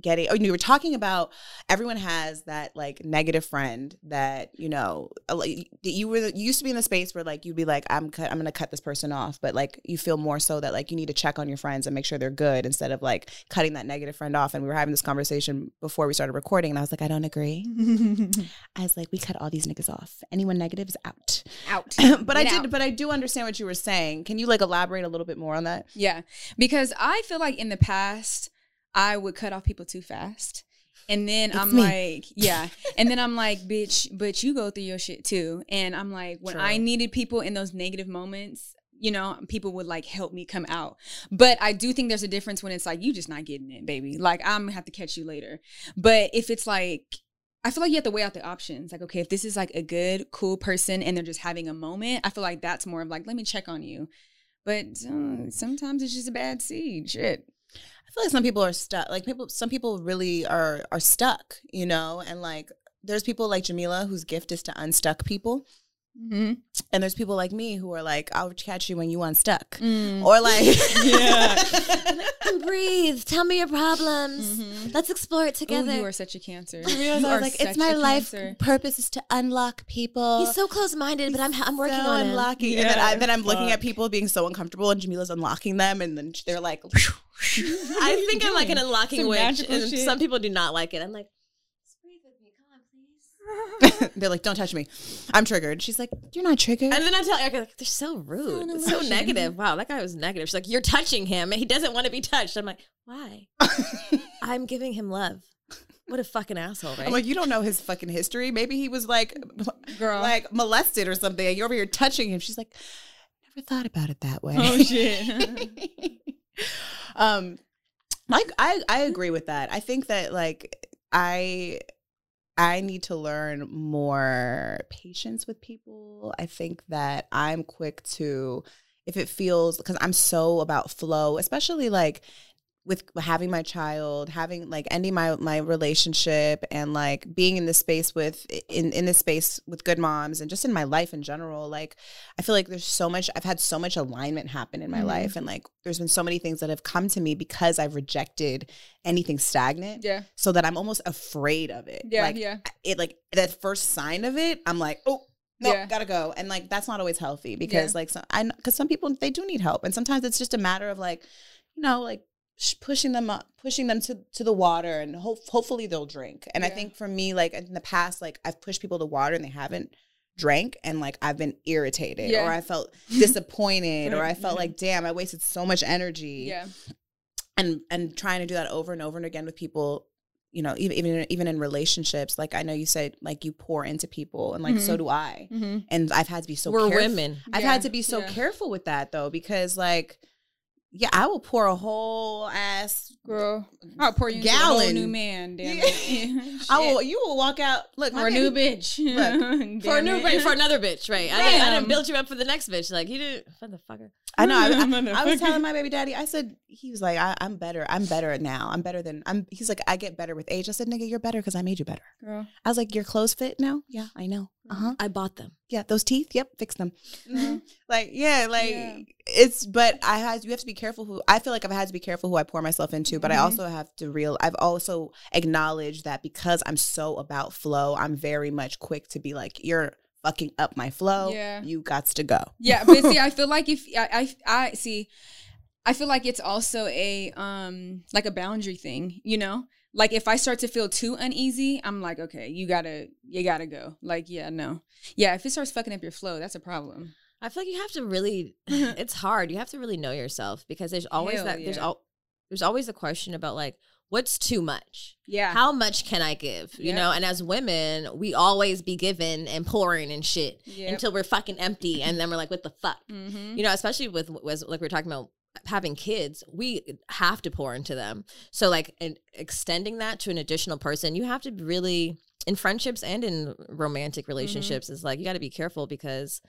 getting oh you were talking about everyone has that like negative friend that you know uh, like you were you used to be in the space where like you'd be like I'm cut, I'm to cut this person off but like you feel more so that like you need to check on your friends and make sure they're good instead of like cutting that negative friend off and we were having this conversation before we started recording and I was like I don't agree. [laughs] I was like we cut all these niggas off. Anyone negative is out. Out. [laughs] but I did out. but I do understand what you were saying. Can you like elaborate a little bit more on that? Yeah, because I feel like in the past I would cut off people too fast. And then I'm me. like, yeah. And then I'm like, bitch, but you go through your shit too. And I'm like, when I needed people in those negative moments, you know, people would like help me come out. But I do think there's a difference when it's like, you just not getting it, baby. Like, I'm gonna have to catch you later. But if it's like, I feel like you have to weigh out the options. Like, okay, if this is like a good, cool person and they're just having a moment, I feel like that's more of like, let me check on you. But uh, sometimes it's just a bad seed. Shit. I feel like some people are stuck. Like people, some people really are are stuck, you know. And like, there's people like Jamila whose gift is to unstuck people, Mm-hmm. and there's people like me who are like, I'll catch you when you unstuck, Mm. or like, [laughs] And [laughs] breathe. Tell me your problems. Let's explore it Ooh, together. you are such a cancer. I You was are like, it's my life cancer. purpose is to unlock people. He's so close-minded, but I'm I'm working so on unlocking, and then, I, then I'm looking at people being so uncomfortable, and Jamila's unlocking them, and then they're like, [laughs] I think I'm like an unlocking Some witch, and shit. some people do not like it. I'm like, just breathe with me. Come on, please. [laughs] they're like, don't touch me, I'm triggered. She's like, you're not triggered. And then I tell Erica, like, they're so rude. It's so negative. Wow, that guy was negative. She's like, you're touching him, and he doesn't want to be touched. I'm like, why? [laughs] I'm giving him love. What a fucking asshole, right? I'm like, you don't know his fucking history. Maybe he was like, [laughs] Girl. like molested or something. And you're over here touching him. She's like, never thought about it that way. Oh shit. um, like I I agree with that. I think that like I I need to learn more patience with people. I think that I'm quick to if it feels because I'm so about flow, especially like with having my child, having like ending my my relationship and like being in this space with in in this space with good moms and just in my life in general, like I feel like there's so much I've had so much alignment happen in my Mhm. life and like there's been so many things that have come to me because I've rejected anything stagnant yeah. so that I'm almost afraid of it. Yeah. like, yeah. It like that first sign of it, I'm like, oh no, Yeah. gotta go, and like that's not always healthy because like some, I because some people they do need help, and sometimes it's just a matter of like, you know, like pushing them up, pushing them to to the water, and hope hopefully they'll drink. And I think for me, like in the past, like I've pushed people to water and they haven't drank and like I've been irritated Yeah. or I felt [laughs] disappointed or I felt like damn I wasted so much energy Yeah. and and trying to do that over and over and again with people you know even even even in relationships like i know you said like you pour into people and like so Mhm. do i Mm-hmm. and i've had to be so We're caref- women. i've Yeah, had to be so yeah. careful with that though because like yeah i will pour a whole ass Girl, I'll pour you into a whole Gallon. new man. Damn Yeah. it. [laughs] i will you will walk out look [laughs] [laughs] for a new bitch. Look, for a new bitch, for another bitch, right? I, didn't, I didn't build you up for the next bitch. Like you didn't, motherfucker. I know. I, I- I was telling my baby daddy. I said he was like, I, "I'm better. I'm better now. I'm better than I'm." He's like, "I get better with age." I said, "Nigga, you're better because I made you better." Girl. I was like, "Your clothes fit now." Yeah, I know. Uh huh. I bought them. Yeah, those teeth. Yep, fix them. Mhm. [laughs] Like, yeah, like Yeah. it's. But I had. You have to be careful who. I feel like I've had to be careful who I pour myself into. But I Mhm. also have to real. I've also acknowledged that because I'm so about flow, I'm very much quick to be like, "You're fucking up my flow. Yeah. you got to go." Yeah, but see, [laughs] I feel like if I, I, I see, I feel like it's also a um like a boundary thing, you know. Like if I start to feel too uneasy, I'm like, okay, you gotta, you gotta go. Like, yeah, no, yeah. If it starts fucking up your flow, that's a problem. I feel like you have to really. [laughs] it's hard. You have to really know yourself because there's always Hell that. There's all. There's always a question about like what's too much. Yeah, How much can I give? You Yep. know, and as women, we always be giving and pouring and shit Yep. until we're fucking empty, and then we're like, what the fuck? mm-hmm. you know especially with was like we are talking about having kids we have to pour into them. So like and extending that to an additional person you have to really in friendships and in romantic mm-hmm. relationships is like you got to be careful because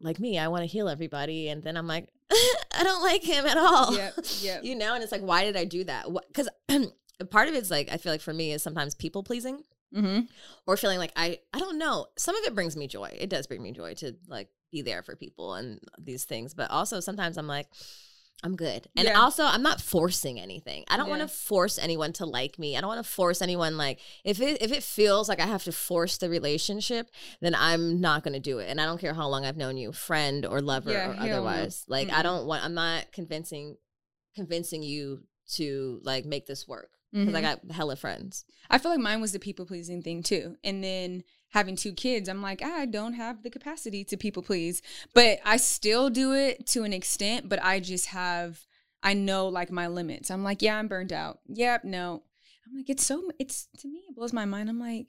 like me i want to heal everybody and then i'm like [laughs] i don't like him at all. Yep, [laughs] yep. you know and it's like why did i do that? Because [clears throat] part of it's like i feel like for me is sometimes people pleasing mm-hmm. or feeling like I I don't know. Some of it brings me joy. It does bring me joy to like be there for people and these things. But also sometimes I'm like I'm good. And Yeah. also I'm not forcing anything. I don't want to force anyone to like me. I don't want to force anyone like if it if it feels like I have to force the relationship, then I'm not going to do it. And I don't care how long I've known you, friend or lover Yeah, or otherwise. Like I Mm-mm. don't want I'm not convincing convincing you to like make this work because I Mhm. got hella friends. I feel like mine was the people pleasing thing too. And then having two kids, I'm like, I don't have the capacity to people please. But I still do it to an extent, but I just have I know like my limits. I'm like, yeah, I'm burned out. Yep, no. I'm like, it's so it's to me, it blows my mind. I'm like,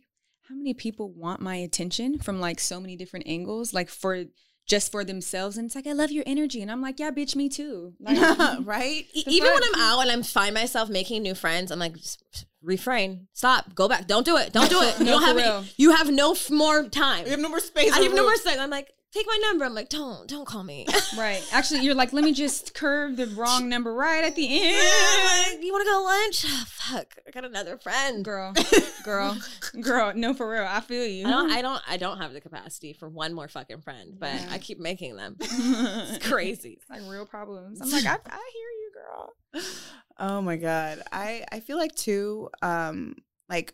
how many people want my attention from like so many different angles, like for just for themselves? And it's like, I love your energy. And I'm like, yeah, bitch, me too. [laughs] Like, right? E- [laughs] even when? I'm out and I'm find myself making new friends, I'm like, "S- s- refrain, stop, go back, don't do it, don't do it. [laughs] You don't have real. it. You have no f- more time. You have no more space. I or have no more sex. I'm like, take my number. I'm like, don't, don't call me. [laughs] right. Actually, you're like, let me just curve the wrong number right at the [laughs] end. you want to go lunch? Oh, [sighs] fuck, I got another friend. girl, [laughs] girl, girl. No, for real. I feel you. I don't, I don't, I don't have the capacity for one more fucking friend, but Yeah. I keep making them. it's crazy. It's crazy. like real problems. I'm like, I, I hear you, girl. [sighs] Oh my god. I I feel like too um like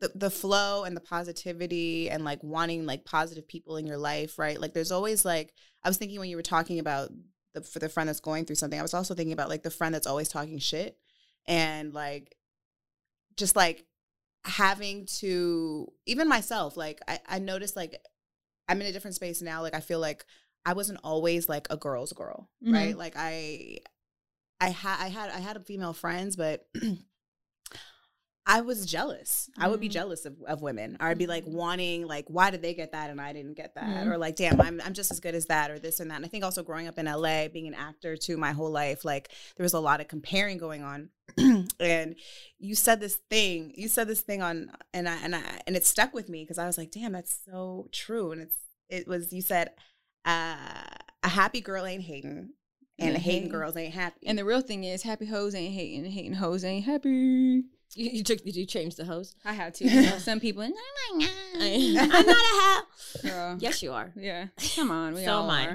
the the flow and the positivity and like wanting like positive people in your life, right? Like there's always like I was thinking when you were talking about the for the friend that's going through something, I was also thinking about like the friend that's always talking shit and like just like having to even myself like I I noticed like I'm in a different space now like I feel like I wasn't always like a girl's girl, right? Mm-hmm. Like I I had I had I had female friends, but [clears throat] I was jealous. I would be Mhm. jealous of, of women. Or I'd be like Mhm. wanting, like, why did they get that and I didn't get that? Mhm. Or like, damn, I'm I'm just as good as that, or this and that. And I think also growing up in LA, being an actor too, my whole life, like there was a lot of comparing going on. [clears throat] and you said this thing, you said this thing on, and I and I and it stuck with me because I was like, damn, that's so true. And it's it was you said, uh, a happy girl ain't hating, and hating. girls ain't happy. And the real thing is, happy hoes ain't hating, hating hoes ain't happy. You, you took did you change the hose? I had to. You [laughs] know, some people, "Oh my God." I'm not a how. Girl. Yes, you are. Yeah. Come on. We So all am I.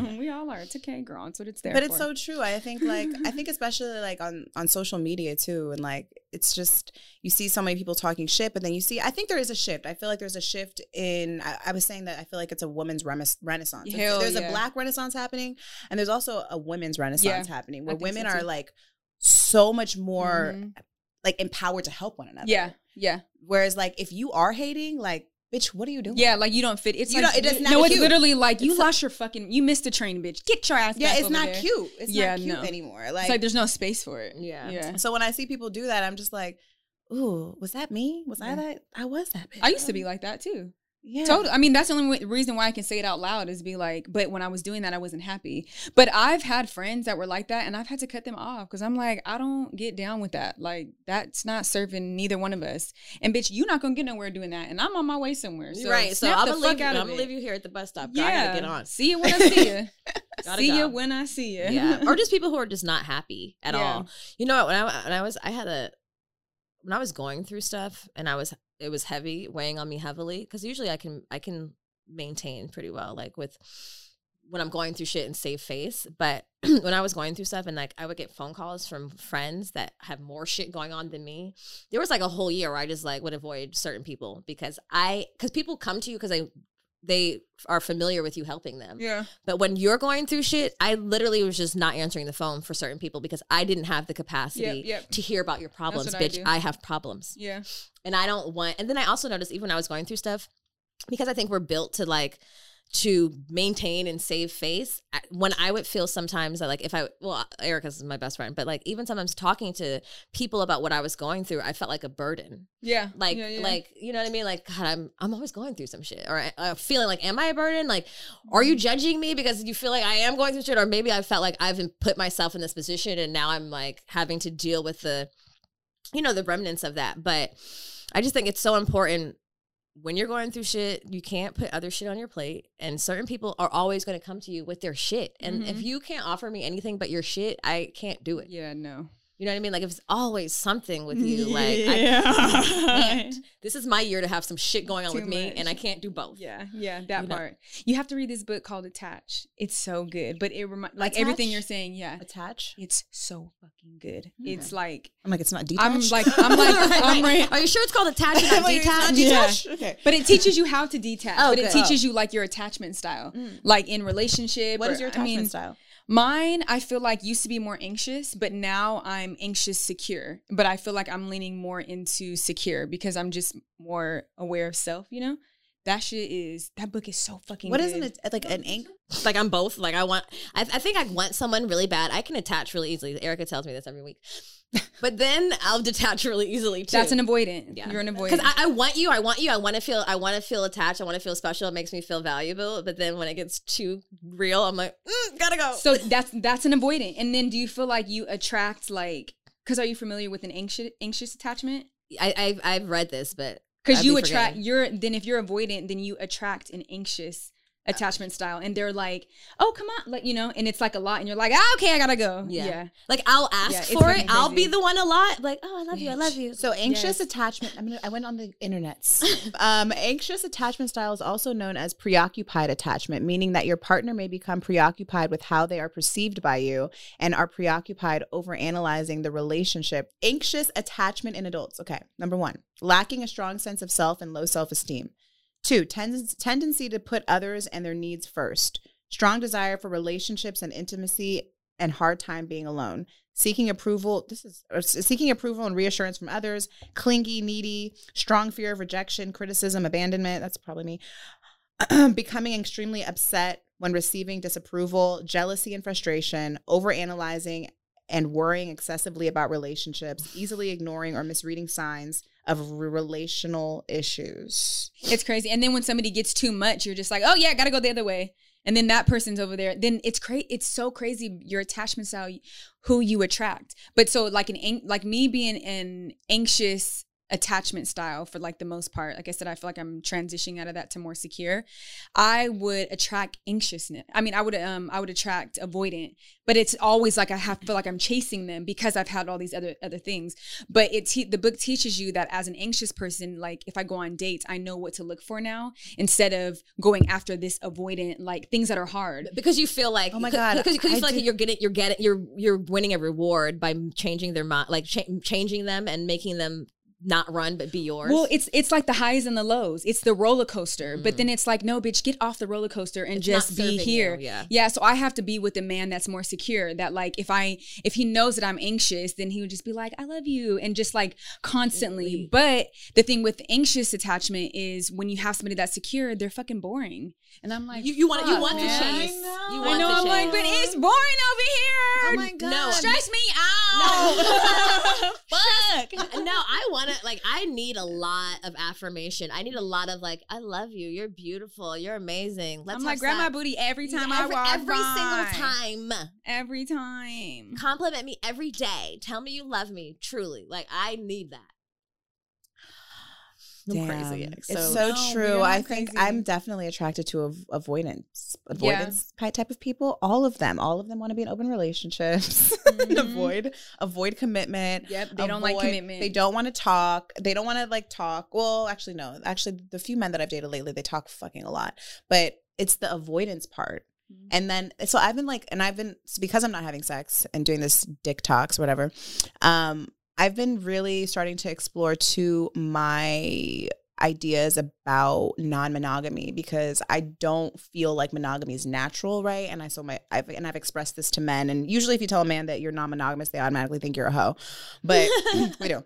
are. [laughs] We all are. It's okay, girl. It's what it's there but for. it's so true i think like i think especially like on on social media too and like it's just you see so many people talking shit but then you see i think there is a shift i feel like there's a shift in i, I was saying that i feel like it's a woman's remes- renaissance Hell there's yeah. a black renaissance happening and there's also a women's renaissance Yeah, happening where women so are like so much more Mhm. Like empowered to help one another Yeah. Yeah. whereas like if you are hating like bitch what are you doing Yeah, like you don't fit. It's You like, don't- it does not No, it's cute. literally like you It's lost your fucking. You missed the train, bitch. Get your ass. yeah back it's over not there. cute it's Yeah, not cute no. anymore It's like like there's no space for it. Yeah. Yeah. So when I see people do that, I'm just like, ooh, was that me? Was I Yeah. that? I was that bitch. I used to be like that too. Yeah. Totally. I mean, that's the only reason why I can say it out loud is be like, but when I was doing that, I wasn't happy. But I've had friends that were like that, and I've had to cut them off because I'm like, I don't get down with that. Like, that's not serving neither one of us. And bitch, you're not gonna get nowhere doing that. And I'm on my way somewhere. So right. So I'm gonna fuck leave, you, out I'm gonna leave you here at the bus stop. Yeah. I gotta get on. See you when I see you. [laughs] See go. you when I see you. yeah or just [laughs] people who are just not happy at Yeah. all you know what when I, when I was i had a when i was going through stuff and i was it was heavy weighing on me heavily because usually i can i can maintain pretty well like with when i'm going through shit and save face but [clears throat] when i was going through stuff and like i would get phone calls from friends that have more shit going on than me there was like a whole year where i just like would avoid certain people because i because people come to you because they they are familiar with you helping them Yeah. but when you're going through shit, I literally was just not answering the phone for certain people because I didn't have the capacity Yep, yep. to hear about your problems, what I bitch. I, have problems. Yeah. And I don't want and then I also noticed even when I was going through stuff, because I think we're built to like to maintain and save face. When I would feel sometimes that like if I well, Erica's my best friend, but like even sometimes talking to people about what I was going through, I felt like a burden Yeah. like Yeah, yeah. like you know what i mean like god i'm i'm always going through some shit or uh, feeling like am i a burden like are you judging me because you feel like i am going through shit or maybe i felt like i've put myself in this position and now i'm like having to deal with the you know the remnants of that but i just think it's so important when you're going through shit, you can't put other shit on your plate. And certain people are always going to come to you with their shit. And if Mhm. you can't offer me anything but your shit, I can't do it. Yeah. No. You know what I mean? Like if it's always something with you, like I [laughs] can't. This is my year to have some shit going on Too with me, much. and I can't do both. Yeah, yeah, that You know? part. You have to read this book called Attach. It's so good, but it remind like everything you're saying. Yeah, attach. it's so fucking good. It's like I'm like, it's not detached. I'm like I'm like [laughs] I'm [laughs] right. Are you sure it's called attach and not Like, it's not detach? Okay. But it teaches you how to detach. Oh, but it good. teaches you like your attachment style, Mm. like in relationship. What or- is your I attachment mean, style? Mine, I feel like used to be more anxious, but now I'm anxious secure. But I feel like I'm leaning more into secure because I'm just more aware of self. You know, that shit is that book is so fucking. What good. isn't it like an ink? Like I'm both. Like I want. I, I think I want someone really bad. I can attach really easily. Erica tells me this every week. [laughs] But then I'll detach really easily too. That's an avoidant. Yeah. You're an avoidant. because I, I want you. I want you. I want to feel. I want to feel attached. I want to feel special. It makes me feel valuable. But then when it gets too real, I'm like, mm, gotta go. So that's that's an avoidant. And then do you feel like you attract like because are you familiar with an anxious anxious attachment? I, I've I've read this, but Because you be attract forgetting. you're then if you're avoidant, then you attract an anxious attachment style. And they're like, oh come on, like you know, and it's like a lot, and you're like, ah, okay, I gotta go. Yeah. Yeah. Like I'll ask Yeah, for it. fucking I'll be the one a lot. Like, oh, I love you. I love you. So anxious Yes. attachment. I'm gonna, I went on the internet. [laughs] um, anxious attachment style is also known as preoccupied attachment, meaning that your partner may become preoccupied with how they are perceived by you and are preoccupied over analyzing the relationship. Anxious attachment in adults. Okay, number one, lacking a strong sense of self and low self esteem. Two, tend- tendency to put others and their needs first. Strong desire for relationships and intimacy and hard time being alone. Seeking approval, this is seeking approval and reassurance from others, clingy, needy, strong fear of rejection, criticism, abandonment, that's probably me. [clears throat] Becoming extremely upset when receiving disapproval, jealousy and frustration, overanalyzing and worrying excessively about relationships, easily ignoring or misreading signs of relational issues. It's crazy. And then when somebody gets too much, you're just like, oh yeah, gotta go the other way. And then that person's over there. Then it's crazy. It's so crazy your attachment style, who you attract. But so like an like me being an anxious attachment style for like the most part. Like I said, I feel like I'm transitioning out of that to more secure. I would attract anxiousness. I mean, I would um I would attract avoidant, but it's always like I have feel like I'm chasing them because I've had all these other other things. But it te- the book teaches you that as an anxious person, like if I go on dates, I know what to look for now instead of going after this avoidant like things that are hard because you feel like oh my god because you feel like you're getting you're getting you're you're winning a reward by changing their mind like cha- changing them and making them not run but be yours. Well, it's it's like the highs and the lows. It's the roller coaster. Mm. But then it's like, no, bitch, get off the roller coaster and it's just be here. You, yeah. Yeah. So I have to be with a man that's more secure. That like if I if he knows that I'm anxious, then he would just be like, I love you. And just like constantly. But the thing with anxious attachment is when you have somebody that's secure, they're fucking boring. And I'm like, you, you want you want man. to chase. I know. You want I know. I'm like, but it's boring over here. Oh my god. No. Stress me out. [laughs] [laughs] No. Fuck. No, I want to like I need a lot of affirmation. I need a lot of like, I love you. You're beautiful. You're amazing. Let's I'm like, grab my booty every time every, I walk Every by. single time. Every time. Compliment me every day. Tell me you love me. Truly. Like I need that. I'm crazy. It's so, so no, true. I think crazy. I'm definitely attracted to av- avoidance, avoidance yeah. type of people. All of them, all of them want to be in open relationships. [laughs] Mm-hmm. avoid, avoid commitment. Yep, they avoid, don't like commitment. They don't want to talk. They don't want to like talk. Well, actually, no. Actually, the few men that I've dated lately, they talk fucking a lot. But it's the avoidance part. Mm-hmm. And then, so I've been like, and I've been because I'm not having sex and doing this dick talks, whatever. Um, I've been really starting to explore to my ideas about non-monogamy because I don't feel like monogamy is natural, right? And I so my I've and I've expressed this to men, and usually if you tell a man that you're non-monogamous, they automatically think you're a hoe, but [laughs] [clears throat] we do.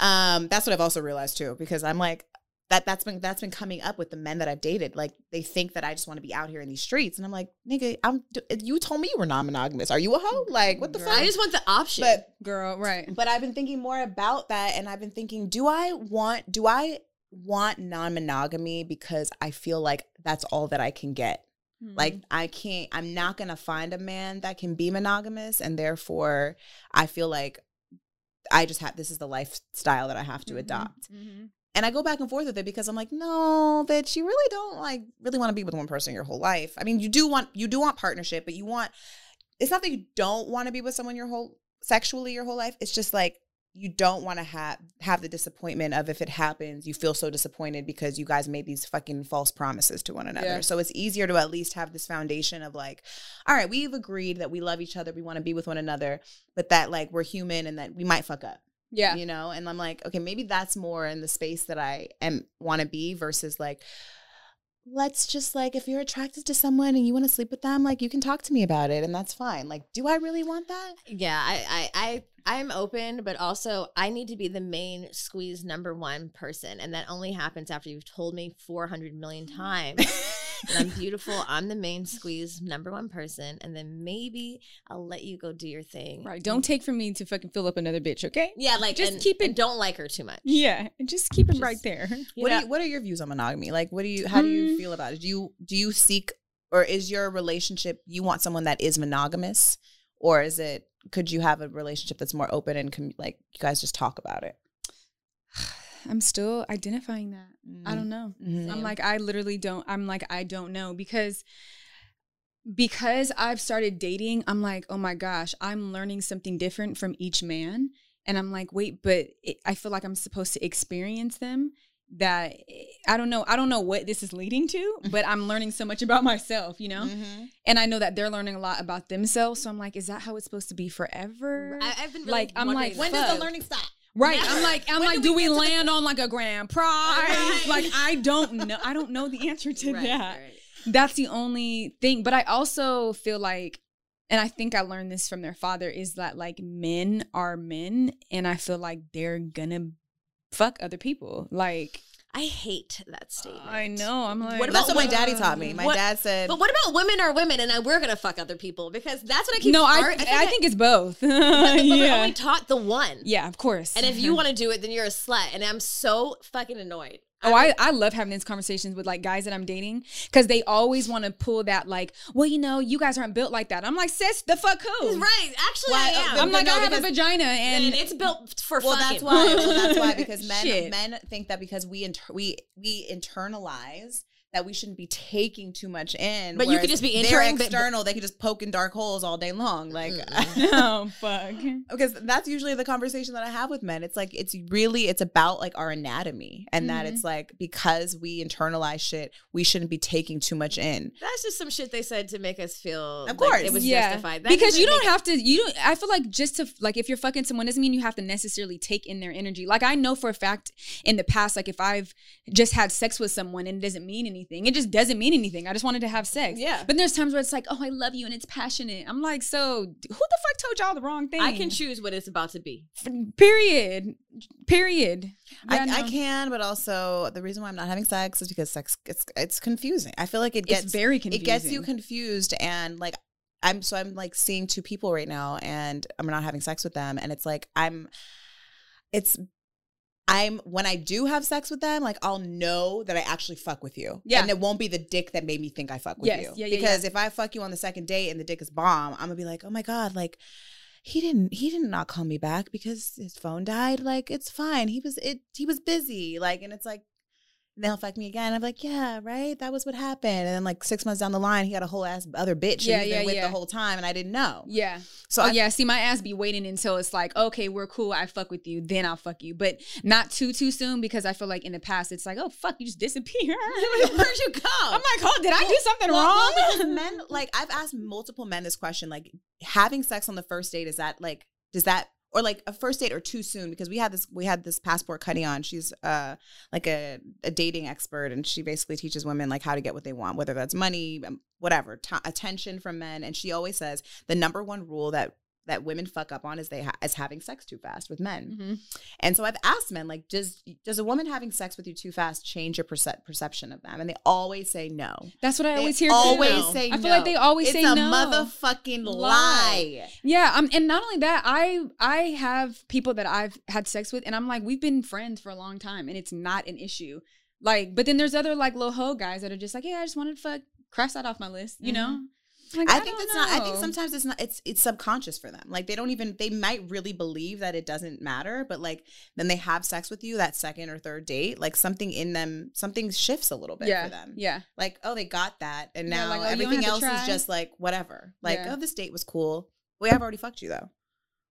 Um, that's what I've also realized too because I'm like that that's been that's been coming up with the men that I've dated. Like they think that I just want to be out here in these streets, and I'm like, nigga, I'm. You told me you were non-monogamous. Are you a hoe? Like what the girl. fuck? I just want the option, but girl, right? But I've been thinking more about that, and I've been thinking, do I want? Do I want non-monogamy because I feel like that's all that I can get? Mm-hmm. Like I can't. I'm not gonna find a man that can be monogamous, and therefore, I feel like I just have this is the lifestyle that I have to mm-hmm. adopt. Mm-hmm. And I go back and forth with it because I'm like, no, bitch, you really don't like really want to be with one person your whole life. I mean, you do want you do want partnership, but you want it's not that you don't want to be with someone your whole sexually your whole life. It's just like you don't want to have have the disappointment of if it happens, you feel so disappointed because you guys made these fucking false promises to one another. Yeah. So it's easier to at least have this foundation of like, all right, we've agreed that we love each other, we want to be with one another, but that like we're human and that we might fuck up. Yeah. You know, and I'm like, okay, maybe that's more in the space that I am want to be versus like let's just like if you're attracted to someone and you want to sleep with them, like you can talk to me about it and that's fine. Like, do I really want that? Yeah, I I I I'm open, but also I need to be the main squeeze number one person. And that only happens after you've told me 400 million [laughs] times I'm beautiful. I'm the main squeeze number one person. And then maybe I'll let you go do your thing. Right. Don't take from me to fucking fill up another bitch, okay? Yeah, like just and, keep it. don't like her too much. Yeah. And just keep it right there. [laughs] What, do you, what are your views on monogamy? Like, what do you, how do you mm. feel about it? Do you, do you seek, or is your relationship, you want someone that is monogamous? Or is it, could you have a relationship that's more open and com- like you guys just talk about it? I'm still identifying that. Mm-hmm. I don't know. Mm-hmm. I'm like I literally don't I'm like I don't know because because I've started dating, I'm like, "Oh my gosh, I'm learning something different from each man." And I'm like, "Wait, but it, I feel like I'm supposed to experience them." that I don't know. I don't know what this is leading to, [laughs] but I'm learning so much about myself, you know? Mm-hmm. And I know that they're learning a lot about themselves. So I'm like, is that how it's supposed to be forever? I, have been really like, I'm like, when does the learning stop? Right. I'm like, I'm when like, do we, do we land on like a grand prize? Right. Like, I don't know. I don't know the answer to right, that. Right. That's the only thing. But I also feel like, and I think I learned this from their father, is that like men are men, and I feel like they're gonna fuck other people. Like I hate that statement. I know. I'm like, What That's about what my daddy taught me. My What- dad said, But what about women are women and I, we're gonna fuck other people because that's what I keep. no, I, ar- I, think, it's both. but, but we're [laughs] yeah. only taught the one. yeah, of course. And if you [laughs] want to do it, then you're a slut. And I'm so fucking annoyed. Oh, I, I love having these conversations with like guys that I'm dating because they always want to pull that like, well, you know, you guys aren't built like that. I'm like, sis, the fuck who? Right. Actually, Why- I uh, am. I'm like, No, I have a vagina and, and it's built for well, fucking. that's why. Well, that's why [laughs] because men Shit. men think that because we inter- we we internalize that we shouldn't be taking too much in. But you could just be they're but- external. they could just poke in dark holes all day long. Like [laughs] oh [laughs] fuck. because that's usually the conversation that I have with men. It's like it's really it's about like our anatomy and that Mm-hmm. it's like because we internalize shit, we shouldn't be taking too much in. That's just some shit they said to make us feel Of like course. it was yeah, justified. That because you don't make- have to. You don't. I feel like just to like if you're fucking someone doesn't mean you have to necessarily take in their energy. Like I know for a fact in the past, like if I've just had sex with someone and it doesn't mean anything, it just doesn't mean anything. I just wanted to have sex. Yeah. But there's times where it's like, oh, I love you and it's passionate. I'm like, so who the fuck told y'all the wrong thing? I can choose what it's about to be. Period. Period. I, Yeah, I no. can, but also the reason why I'm not having sex is because sex it's it's confusing. I feel like it It's gets very confusing. It gets you confused and like I'm so I'm like seeing two people right now and I'm not having sex with them and it's like I'm it's I'm when I do have sex with them, like I'll know that I actually fuck with you. Yeah. And it won't be the dick that made me think I fuck with Yes. you. Yeah, yeah, because yeah. if I fuck you on the second date and the dick is bomb, I'm gonna be like, oh my God, like he didn't he did not not call me back because his phone died. Like it's fine. He was it he was busy. Like and it's like then he'll fuck me again. I'm like, yeah, right. That was what happened. And then like six months down the line, he had a whole ass other bitch Yeah, yeah, yeah, with yeah. the whole time, and I didn't know. Yeah. So oh I, yeah, see my ass be waiting until it's like, okay, we're cool, I fuck with you, then I'll fuck you. But not too too soon because I feel like in the past it's like, oh fuck, you just disappear. [laughs] Where'd you go? I'm like, oh, did I do something Well, well, wrong? because [laughs] men like I've asked multiple men this question, like having sex on the first date is that like does that or like a first date or too soon because we had this we had this passport cutty on. She's uh like a, a dating expert and she basically teaches women like how to get what they want whether that's money um, whatever t- attention from men. And she always says the number one rule that that women fuck up on is they ha- is having sex too fast with men Mhm. and so I've asked men, like, does does a woman having sex with you too fast change your perce- perception of them? And they always say no. That's what I They always hear. Always too. say I feel like they always it's say a no. motherfucking Lie. lie. Yeah, um, and not only that, I I have people that I've had sex with, and I'm like, we've been friends for a long time, and it's not an issue. Like, but then there's other like little hoe guys that are just like, yeah, I just wanted to fuck, cross that off my list, you know. Like, I think don't that's not. I think sometimes it's not. It's it's subconscious for them. Like they don't even. They might really believe that it doesn't matter, but like then they have sex with you that second or third date. Like something in them, something shifts a little bit yeah, for them. yeah, Like oh, they got that, and Yeah, now like, oh, everything else is just like whatever. Like Yeah. oh, this date was cool. We have already fucked you though.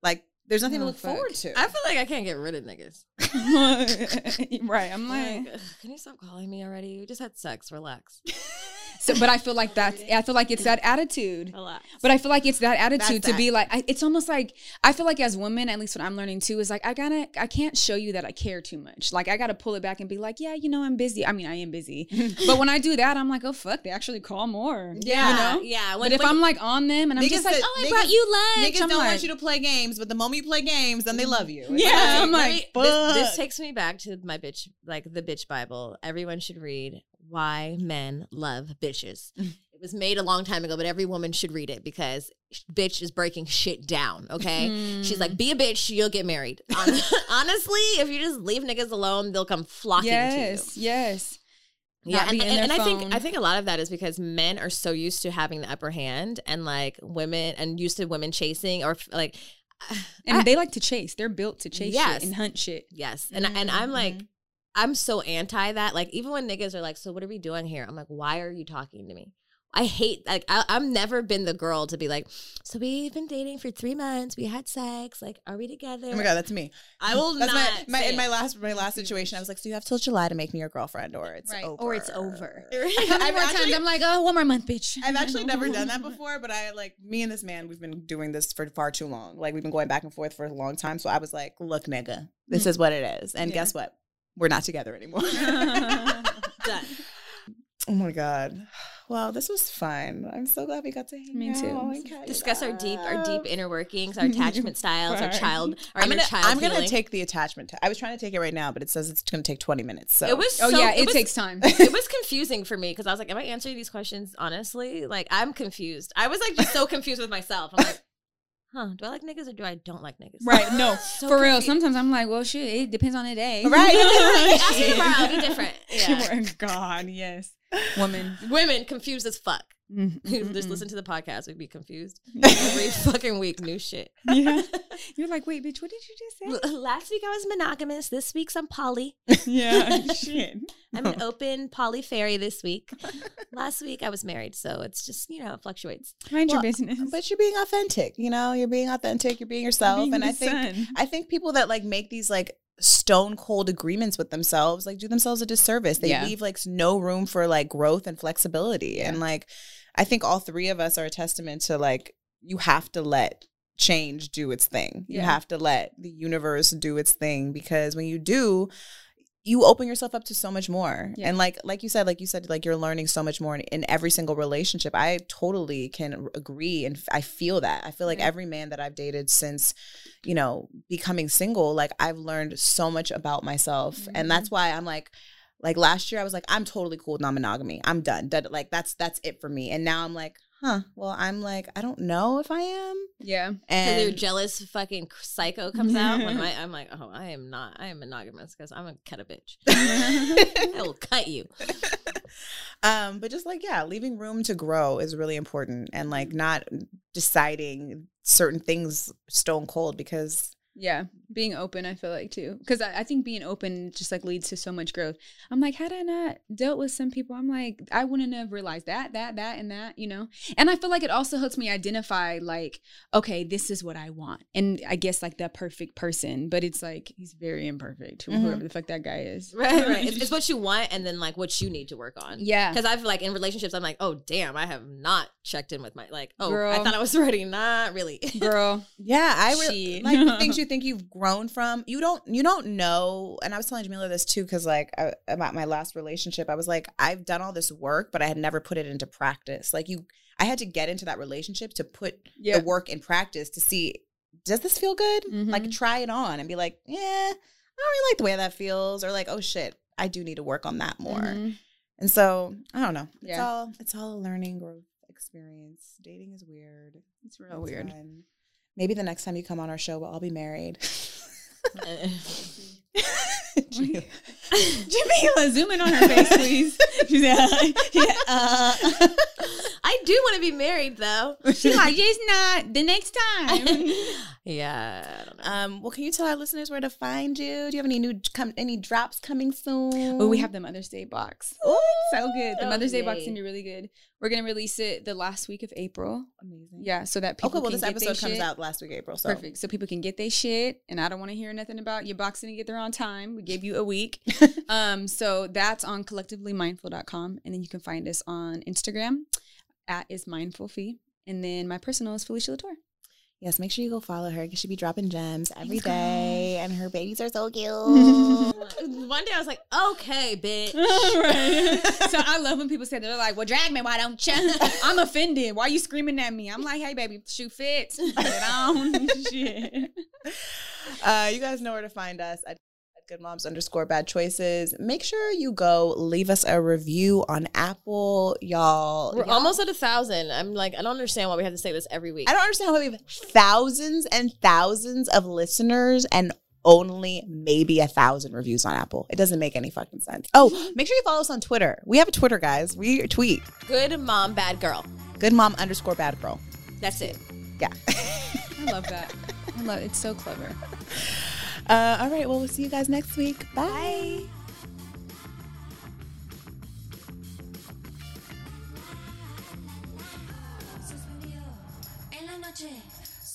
Like there's nothing to Oh, look fuck. forward to. I feel like I can't get rid of niggas. [laughs] [laughs] right. I'm like, Like, can you stop calling me already? We just had sex. Relax. [laughs] so, but I feel like that's. I feel like it's that attitude. A lot. But I feel like it's that attitude That's to be like, I, it's almost like I feel like as women, at least what I'm learning too, is like I gotta, I can't show you that I care too much. Like I gotta pull it back and be like, yeah, you know, I'm busy. I mean, I am busy, [laughs] but when I do that, I'm like, oh fuck, they actually call more. yeah, you know. yeah. But if I'm like on them and I'm just like, that- oh, I niggas- brought you lunch, Niggas I'm don't like, want you to play games, but the moment you play games, then they love you. It's [laughs] Yeah, like, I'm like, me- this, this takes me back to my bitch, like the bitch Bible. Everyone should read Why Men Love Bitches. it was made a long time ago, but every woman should read it because bitch is breaking shit down. Okay, she's Mm. like, be a bitch, you'll get married. [laughs] [laughs] Honestly, if you just leave niggas alone, they'll come flocking to you. yes, yes. Yeah, and, and, and I think. I think a lot of that is because men are so used to having the upper hand, and like women, and used to women chasing or like, [sighs] And I- they like to chase. They're built to chase Yes. shit and hunt shit. Yes. And and I'm like, Mhm. I'm so anti that. Like even when niggas are like, so what are we doing here? I'm like, why are you talking to me? I hate like I, I've never been the girl to be like, so we've been dating for three months. We had sex. Like, are we together? Oh my god, that's me. I will That's not. my, my in my last my last situation. I was like, so you have till July to make me your girlfriend, or it's Right. over, Or it's over. [laughs] [laughs] I've actually- I'm like, oh, one more month, bitch. I've actually [laughs] never done that before, but I like me and this man. We've been doing this for far too long. Like we've been going back and forth for a long time. So I was like, "Look, nigga, this mm-hmm. is what it is." And Yeah. guess what? We're not together anymore. [laughs] Done. oh my god, Well, this was fun. I'm so glad we got to hang Me too. out and catch Discuss our deep, our deep inner workings, [laughs] our attachment styles, our child, [laughs] our I'm gonna, child I'm gonna take the attachment. T- I was trying to take it right now, but it says it's gonna take 20 minutes. So It was. Oh so, yeah, it, was, takes time. it was confusing for me because I was like, "Am I answering these questions honestly?" Like, I'm confused. I was like just so confused with myself. I'm like, "Huh? Do I like niggas or do I don't like niggas?" right? No, [laughs] So for real. Sometimes I'm like, well, shit. It depends on the day. Right. Ask me tomorrow. I'll be different. [laughs] Yeah. God, yes, Women. Women confused as fuck. Mm-hmm. [laughs] just listen to the podcast. We'd be confused [laughs] every fucking week. New shit. Yeah, [laughs] you're like, wait, bitch, what did you just say? Last week I was monogamous. This week's I'm poly. yeah, shit. I'm an open poly fairy this week. Last week I was married, so it's just you know it fluctuates. Mind your business. but you're being authentic. You know, you're being authentic. You're being yourself, Being and I think sun. I think people that like make these like stone cold agreements with themselves like do themselves a disservice. They Yeah. leave like no room for like growth and flexibility. And like I think all three of us are a testament to like you have to let change do its thing. You have to let the universe do its thing because when you do you open yourself up to so much more. Yeah. And like like you said like you said like you're learning so much more in, in every single relationship. I totally can agree and I feel that. I feel like Yeah. every man that I've dated since you know becoming single like I've learned so much about myself Mhm. and that's why I'm like like last year I was like I'm totally cool with non-monogamy. I'm done. Done. Like that's that's it for me. And now I'm like, huh. Well, I'm like I don't know if I am. Yeah, And your jealous fucking psycho comes out when I, [laughs] I'm like, oh, I am not. I am monogamous because I'm a cut a bitch. [laughs] I will cut you. [laughs] um but just like yeah leaving room to grow is really important and like not deciding certain things stone cold because yeah. Being open, I feel like too, because I, I think being open just like leads to so much growth. I'm like, had I not dealt with some people, I'm like, I wouldn't have realized that, that, that, and that, you know. And I feel like it also helps me identify, like, okay, this is what I want, and I guess like the perfect person, but it's like he's very imperfect, Mhm. whoever the fuck that guy is. Right, right. [laughs] It's, it's what you want and then like what you need to work on. Yeah. Because I've like in relationships, I'm like, oh damn, I have not checked in with my like, oh, I thought I was [laughs] ready. Not really. Girl, [laughs] yeah i really Shit. like the things you think you've grown from you don't you don't know and i was telling jamila this too because like I, about my last relationship i was like i've done all this work but i had never put it into practice like you i had to get into that relationship to put yeah, the work in practice to see does this feel good like Mhm. try it on and be like yeah i don't really like the way that feels or like oh shit i do need to work on that more Mhm. and so i don't know it's Yeah. all it's all a learning growth experience dating is weird it's real weird. fun. Maybe the next time you come on our show we'll all be married [laughs] [laughs] Jamila, zoom in on her face, please. [laughs] She's like, yeah, uh. I do want to be married though. She's like, [laughs] just not the next time. [laughs] yeah. I don't know. Um, well, can you tell our listeners where to find you? Do you have any new come any drops coming soon? oh, we have the Mother's Day box. Ooh, So good. The Oh, Mother's Day box is gonna be really good. We're gonna release it the last week of April. amazing. Yeah, so that people Okay, well, this episode comes shit. out last week, April. So Perfect. So people can get their shit, and I don't want to hear nothing about your box didn't get there on time. We gave you a week. [laughs] um, so that's on collectivelymindful.com, and then you can find us on Instagram at is mindful fee, and then my personal is Felicia La Tour. Yes, make sure you go follow her because she be dropping gems every girl. and her babies are so [laughs] cute. One day I was like, okay, bitch. [laughs] right. so I love when people say that. they're like, "Well, drag me, why don't you?" [laughs] I'm offended. Why are you screaming at me? I'm like, "Hey, baby, shoe fits. It on." Shit. uh, you guys know where to find us at Good Moms underscore Bad Choices. Make sure you go leave us a review on Apple, y'all. We're Y'all- almost at a thousand. I'm like, I don't understand why we have to say this every week. I don't understand how we have thousands and thousands of listeners and only maybe a thousand reviews on Apple. It doesn't make any fucking sense. Oh, [laughs] make sure you follow us on Twitter. We have a Twitter, guys. We tweet. Good mom, bad girl. Good mom underscore bad girl. That's it. Yeah. [laughs] I love that. I love it. It's so clever. [laughs] Uh, all right. Well, we'll see you guys next week. Bye. Bye.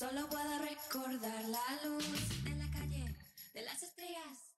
solo puedo recordar la luz la calle, de las estrellas.